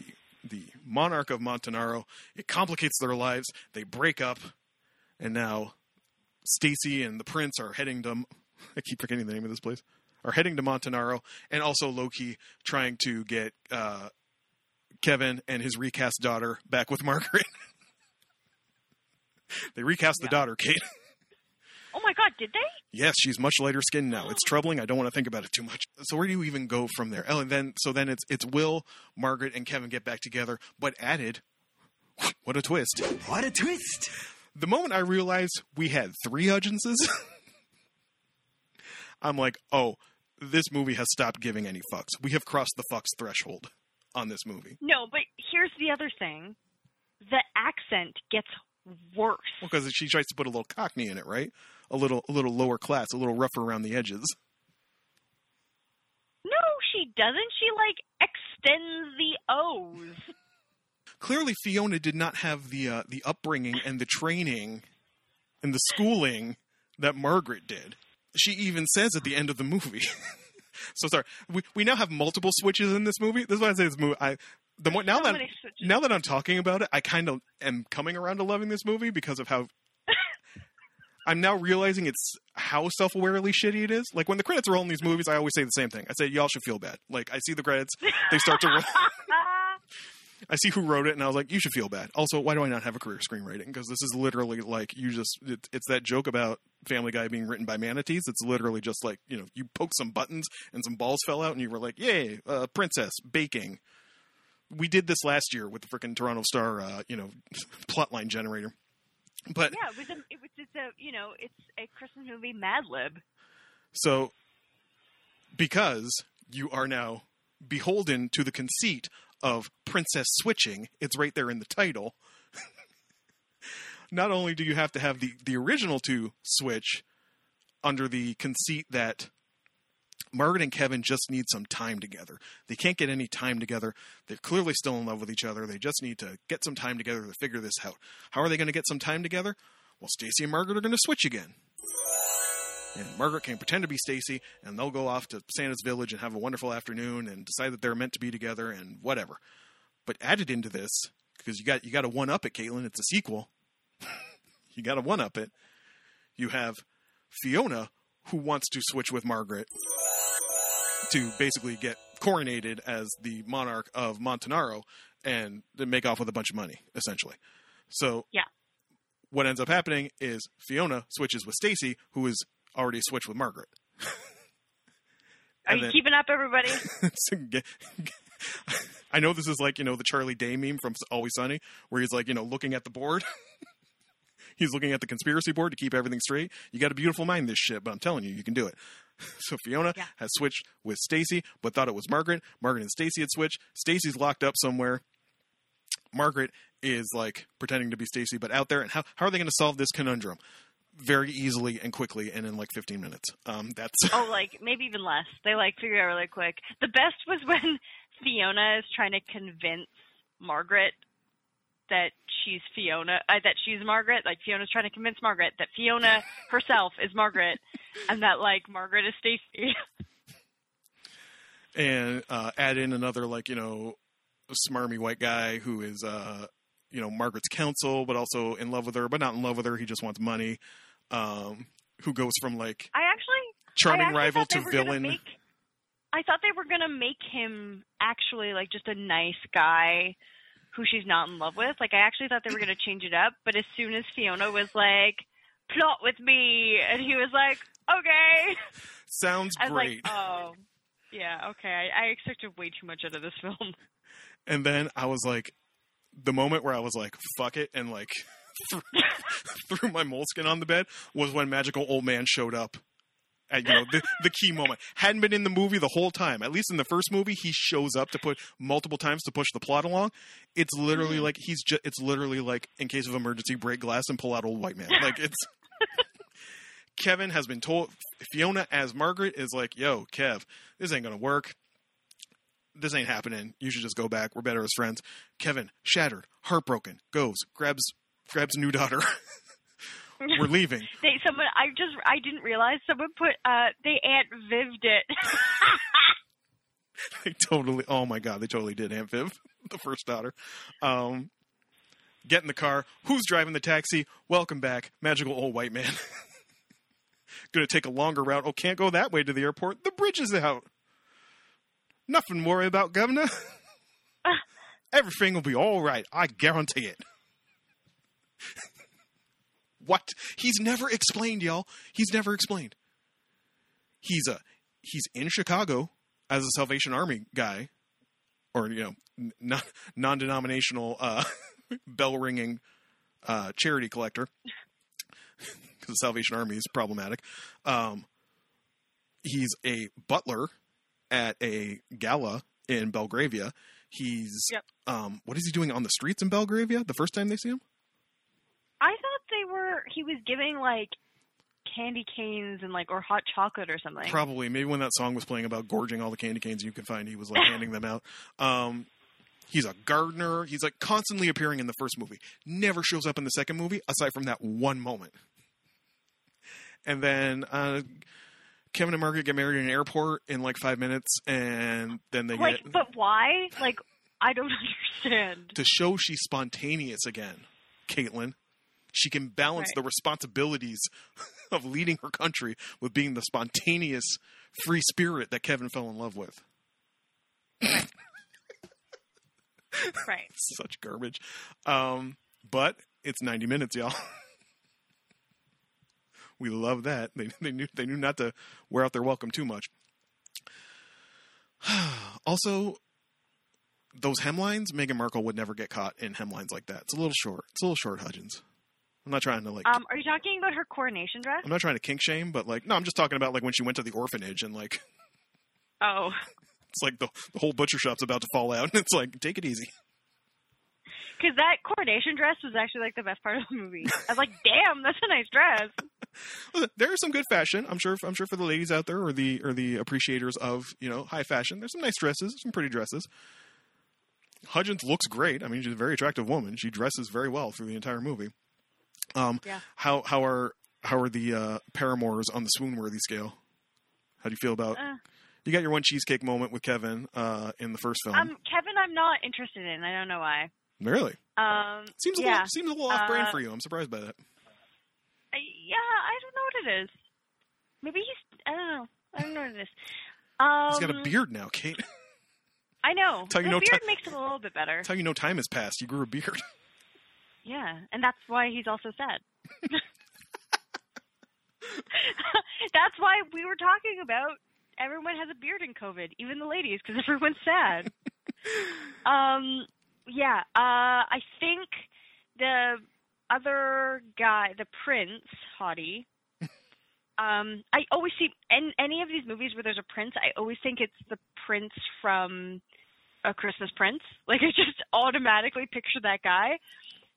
the monarch of Montanaro. It complicates their lives. They break up, and now Stacy and the prince are heading to. I keep forgetting the name of this place. Are heading to Montanaro, and also low key trying to get uh, Kevin and his recast daughter back with Margaret. they recast the daughter, Kate. Oh my god, did they? Yes, she's much lighter skinned now. It's oh. troubling. I don't want to think about it too much. So where do you even go from there? Oh, and then so then it's it's Will, Margaret, and Kevin get back together, but added. What a twist! What a twist! The moment I realized we had three Hudgenses, I'm like, oh, this movie has stopped giving any fucks. We have crossed the fucks threshold on this movie No, but here's the other thing. The accent gets worse. Well, because she tries to put a little Cockney in it, right? A little a little lower class, a little rougher around the edges. No, she doesn't. She like extends the O's. clearly Fiona did not have the uh, the upbringing and the training and the schooling that Margaret did. She even says at the end of the movie. so sorry, we we now have multiple switches in this movie. This is why I say this movie. I the more now so that now that I'm talking about it, I kind of am coming around to loving this movie because of how. I'm now realizing it's how self-awarely shitty it is. Like when the credits roll in these movies, I always say the same thing. I say y'all should feel bad. Like I see the credits, they start to roll. I see who wrote it, and I was like, you should feel bad. Also, why do I not have a career screenwriting? Because this is literally like you just it, it's that joke about Family Guy being written by manatees. It's literally just like you know you poke some buttons and some balls fell out, and you were like, yay, uh, princess baking. We did this last year with the freaking Toronto Star, uh, you know, plotline generator. But yeah, it was a, it was just a you know it's a Christmas movie Mad Lib. So, because you are now beholden to the conceit of princess switching, it's right there in the title. Not only do you have to have the, the original two switch under the conceit that Margaret and Kevin just need some time together. They can't get any time together. They're clearly still in love with each other. They just need to get some time together to figure this out. How are they going to get some time together? Well, Stacy and Margaret are going to switch again and Margaret can pretend to be Stacy, and they'll go off to Santa's village and have a wonderful afternoon and decide that they're meant to be together and whatever. But added into this, because you got you got to one up it, Caitlin. It's a sequel. you got to one up it. You have Fiona who wants to switch with Margaret to basically get coronated as the monarch of Montanaro and make off with a bunch of money, essentially. So Yeah. what ends up happening is Fiona switches with Stacy, who is already switched with Margaret. Are you then- keeping up, everybody? I know this is like you know the Charlie Day meme from Always Sunny, where he's like you know looking at the board. he's looking at the conspiracy board to keep everything straight. You got a beautiful mind, this shit, but I'm telling you, you can do it. So Fiona Yeah. has switched with Stacy, but thought it was Margaret. Margaret and Stacy had switched. Stacy's locked up somewhere. Margaret is like pretending to be Stacy, but out there. And how how are they going to solve this conundrum? Very easily and quickly, and in like 15 minutes. Um, that's oh, like maybe even less. They like figure out really quick. The best was when Fiona is trying to convince Margaret that she's Fiona, uh, that she's Margaret. Like Fiona's trying to convince Margaret that Fiona herself is Margaret, and that like Margaret is Stacy. and uh, add in another like you know smarmy white guy who is uh you know Margaret's counsel, but also in love with her, but not in love with her. He just wants money. Um, who goes from like I actually I charming actually rival to villain. Make, I thought they were gonna make him actually like just a nice guy who she's not in love with. Like I actually thought they were gonna change it up, but as soon as Fiona was like, plot with me, and he was like, okay. Sounds I was great. like, oh, yeah, okay. I, I expected way too much out of this film. And then I was like, the moment where I was like, fuck it, and like threw, threw my moleskin on the bed was when Magical Old Man showed up. At, you know, the, the key moment. Hadn't been in the movie the whole time. At least in the first movie, he shows up to put multiple times to push the plot along. It's literally mm-hmm. like he's just, it's literally like, in case of emergency, break glass and pull out old white man. Like, it's. Kevin has been told, Fiona as Margaret is like, yo, Kev, this ain't gonna work this ain't happening. You should just go back. We're better as friends. Kevin, shattered, heartbroken, goes, grabs grabs new daughter. We're leaving. They someone I just I didn't realize someone put uh they Aunt Viv'd it. They totally oh my god, they totally did Aunt Viv, the first daughter. Um get in the car. Who's driving the taxi? Welcome back, magical old white man. Gonna take a longer route. Oh, can't go that way to the airport. The bridge is out. Nothing to worry about, Governor. Everything will be all right. I guarantee it. What? He's never explained, y'all. He's never explained. He's a he's in Chicago as a Salvation Army guy, or you know, non non denominational uh, bell ringing uh, charity collector, because the Salvation Army is problematic. Um, he's a butler at a gala in Belgravia. He's Yep. um, what is he doing on the streets in Belgravia? The first time they see him, he was giving like candy canes and like or hot chocolate or something. probably maybe when that song was playing about gorging all the candy canes you can find, he was like handing them out. Um, he's a gardener. He's like constantly appearing in the first movie. Never shows up in the second movie aside from that one moment. And then uh, Kevin and Margaret get married in an airport in like five minutes, and then they like get but why? Like I don't understand. to show she's spontaneous again, Caitlin. She can balance Right. the responsibilities of leading her country with being the spontaneous free spirit that Kevin fell in love with. Right. Such garbage. Um, but it's 90 minutes, y'all. we love that. They, they knew they knew not to wear out their welcome too much. also, those hemlines, Meghan Markle would never get caught in hemlines like that. It's a little short. It's a little short, Hudgens. I'm not trying to like. Um, are you talking about her coronation dress? I'm not trying to kink shame, but like, no, I'm just talking about like when she went to the orphanage and like, Oh, it's like the, the whole butcher shop's about to fall out, and it's like, take it easy. because that coronation dress was actually like the best part of the movie. I was like, damn, that's a nice dress. There is some good fashion. I'm sure. I'm sure for the ladies out there, or the or the appreciators of you know high fashion. There's some nice dresses, some pretty dresses. Hudgens looks great. I mean, she's a very attractive woman. She dresses very well through the entire movie. Um, Yeah. How how are how are the uh, paramours on the swoon-worthy scale? How do you feel about? Uh, You got your one cheesecake moment with Kevin uh, in the first film. um, Kevin, I'm not interested in. I don't know why. really Um, seems a yeah, little seems a little off brand Uh, for you. I'm surprised by that. I, yeah, I don't know what it is. Maybe he's. I don't know. I don't know what it is. Um, He's got a beard now, Kate. I know. How you the know beard ti- makes it a little bit better. How you know time has passed. You grew a beard. Yeah, and that's why he's also sad. that's why we were talking about everyone has a beard in COVID, even the ladies, because everyone's sad. um, yeah, uh, I think the other guy, the prince, hottie. Um, I always see in any of these movies where there's a prince, I always think it's the prince from A Christmas Prince. Like I just automatically picture that guy.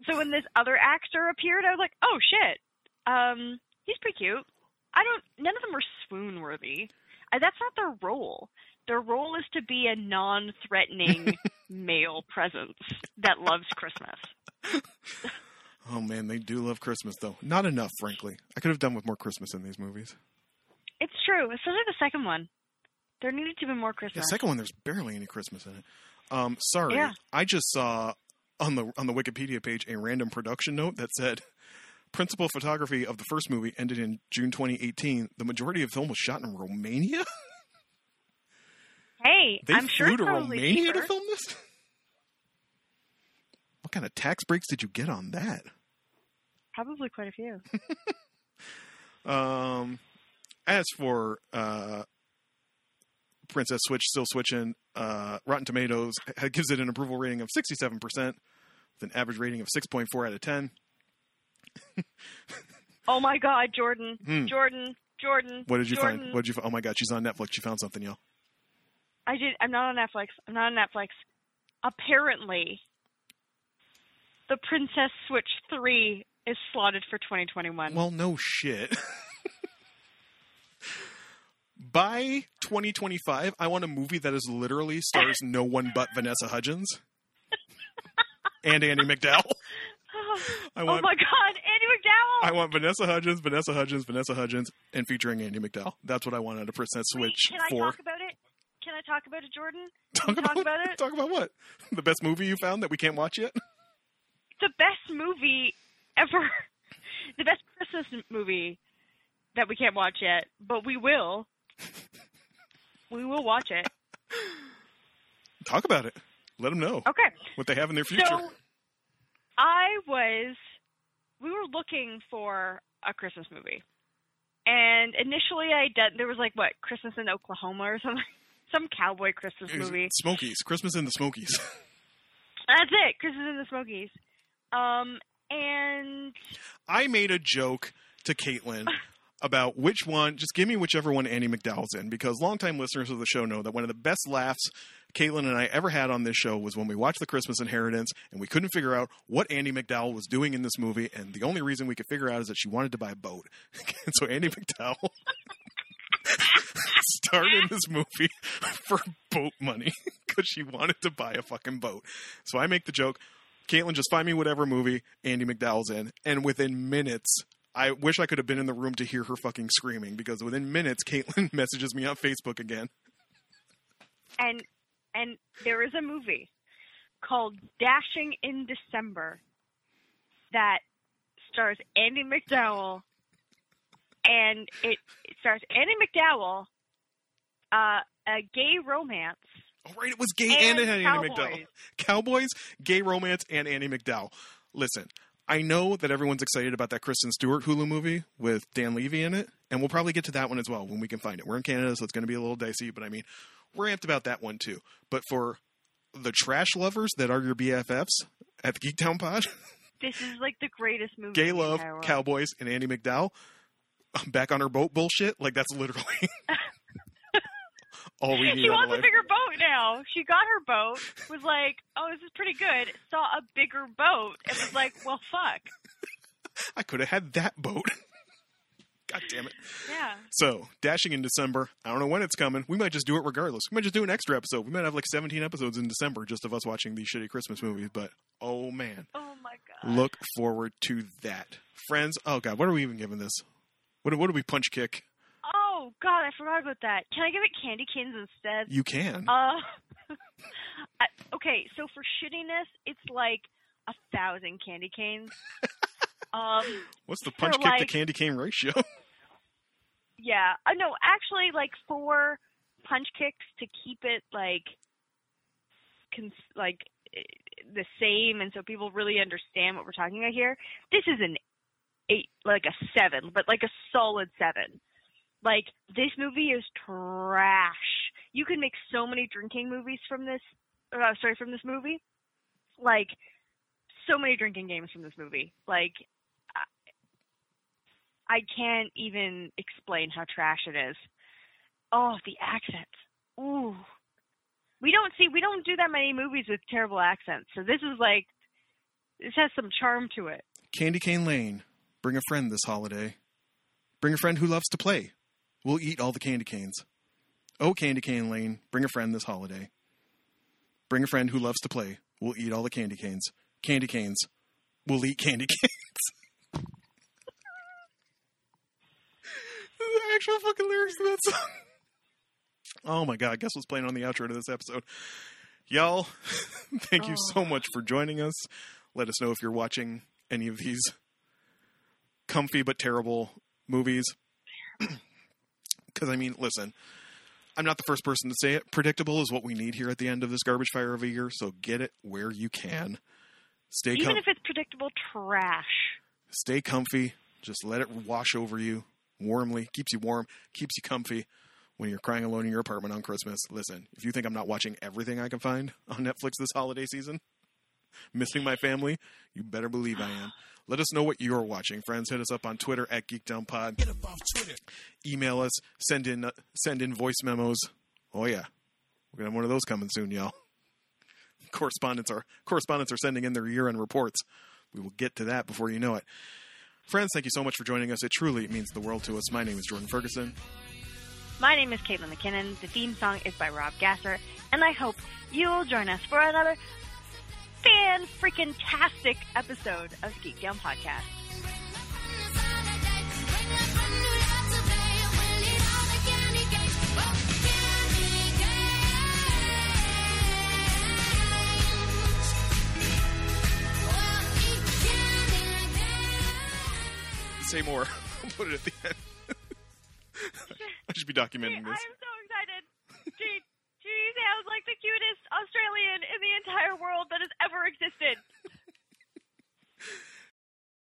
So when this other actor appeared, I was like, oh shit, um, he's pretty cute. I don't. None of them are swoon worthy. I, that's not their role. Their role is to be a non-threatening male presence that loves Christmas. Oh man, they do love Christmas though. Not enough, frankly. I could have done with more Christmas in these movies. It's true, especially the second one. There needed to be more Christmas. The second one, there's barely any Christmas in it. Um, sorry, Yeah. I just saw on the on the Wikipedia page a random production note that said principal photography of the first movie ended in June 2018. The majority of the film was shot in Romania. hey, They I'm flew sure to Romania cheaper. to film this. What kind of tax breaks did you get on that? Probably quite a few. Um, as for uh, Princess Switch, still switching. Uh, Rotten Tomatoes gives it an approval rating of 67% with an average rating of 6.4 out of 10. Oh my God, Jordan, Hmm. Jordan, Jordan. What did you Jordan. find? What did you? Oh my God, she's on Netflix. She found something, y'all. I did. I'm not on Netflix. I'm not on Netflix. Apparently, the Princess Switch 3 is slotted for 2021. Well, no shit. By 2025, I want a movie that is literally stars no one but Vanessa Hudgens and Andie MacDowell. Oh, I oh want my God, Andie MacDowell. I want Vanessa Hudgens, Vanessa Hudgens, Vanessa Hudgens, and featuring Andie MacDowell. That's what I want out of Princess Wait, Switch can I 4. talk about it? Can I talk about it, Jordan? Talk Can we talk about it? Talk about what? The best movie you found that we can't watch yet? The best movie ever. the best Christmas movie that we can't watch yet, but we will. We will watch it. Talk about it. Let them know Okay. what they have in their future. So I was we were looking for a Christmas movie. And initially I did there was like what, Christmas in Oklahoma or something some cowboy Christmas movie. Smokies. Christmas in the Smokies. That's it, Christmas in the Smokies. Um and I made a joke to Caitlin about which one. Just give me whichever one Andie MacDowell's in, because longtime listeners of the show know that one of the best laughs Caitlin and I ever had on this show was when we watched The Christmas Inheritance and we couldn't figure out what Andie MacDowell was doing in this movie, and the only reason we could figure out is that she wanted to buy a boat. and so Andie MacDowell starred in this movie for boat money because she wanted to buy a fucking boat. So I make the joke. Caitlin, just find me whatever movie Andie MacDowell's in. And within minutes, I wish I could have been in the room to hear her fucking screaming because within minutes, Caitlin messages me on Facebook again. and and there is a movie called Dashing in December that stars Andie MacDowell and it, it stars Andie MacDowell, uh, a gay romance Oh, right, it was gay and, and Andie cowboys. MacDowell. Cowboys, gay romance, and Andie MacDowell. Listen, I know that everyone's excited about that Kristen Stewart Hulu movie with Dan Levy in it, and we'll probably get to that one as well when we can find it. We're in Canada, so it's going to be a little dicey, but I mean, we're amped about that one too. But for the trash lovers that are your BFFs at the Geektown Pod, This is like the greatest movie. gay love, cowboys, and Andie MacDowell I'm back on her boat bullshit. Like that's literally all we need. She wants a bigger boat now. She got her boat, was like, oh, this is pretty good. Saw a bigger boat, and was like, well, fuck. I could have had that boat. God damn it. Yeah. So, dashing in December. I don't know when it's coming. We might just do it regardless. We might just do an extra episode. We might have like 17 episodes in December just of us watching these shitty Christmas movies. But, oh man, Oh my god. look forward to that. Friends, oh god, what are we even giving this? What, what do we punch kick? Oh god, I forgot about that. Can I give it candy canes instead? You can. Uh, I, okay, so for shittiness, it's like a thousand candy canes. um, What's the punch kick to candy cane ratio? yeah. Uh, no, actually, like four punch kicks to keep it like, cons- like eh, the same, and so people really understand what we're talking about here. This is an eight, like a seven, but like a solid seven. Like this movie is trash. You can make so many drinking movies from this. Uh, sorry, from this movie. Like so many drinking games from this movie. Like I, I can't even explain how trash it is. Oh, the accents. Ooh. We don't see we don't do that many movies with terrible accents. So this is like this has some charm to it. Candy Cane Lane. Bring a friend this holiday. Bring a friend who loves to play. We'll eat all the candy canes. Oh, Candy Cane Lane. Bring a friend this holiday. Bring a friend who loves to play. We'll eat all the candy canes. Candy canes. We'll eat candy canes. the actual fucking lyrics to that song. Oh my god, guess what's playing on the outro to this episode? Y'all, thank you so oh. much for joining us. Let us know if you're watching any of these comfy but terrible movies. Because, I mean, listen, I'm not the first person to say it. Predictable is what we need here at the end of this garbage fire of a year, so get it where you can. Stay, Even com- if it's predictable trash. stay comfy. Just let it wash over you. warmly, keeps you warm, keeps you comfy when you're crying alone in your apartment on Christmas. Listen, if you think I'm not watching everything I can find on Netflix this holiday season, missing my family, you better believe I am. Let us know what you're watching, friends. Hit us up on Twitter at GeektownPod. Get up off Twitter. Email us. Send in uh, send in voice memos. Oh yeah, we're gonna have one of those coming soon, y'all. Correspondents are correspondents are sending in their year-end reports. We will get to that before you know it. Friends, thank you so much for joining us. It truly means the world to us. My name is Jordan Ferguson. My name is Caitlin McKinnon. The theme song is by Rob Gasser, and I hope you'll join us for another fan freaking tastic episode of Geektown Podcast. Say more. I'll put it at the end. I should be documenting this. I'm so excited. She, you sound like the cutest Australian in the entire world that has ever existed.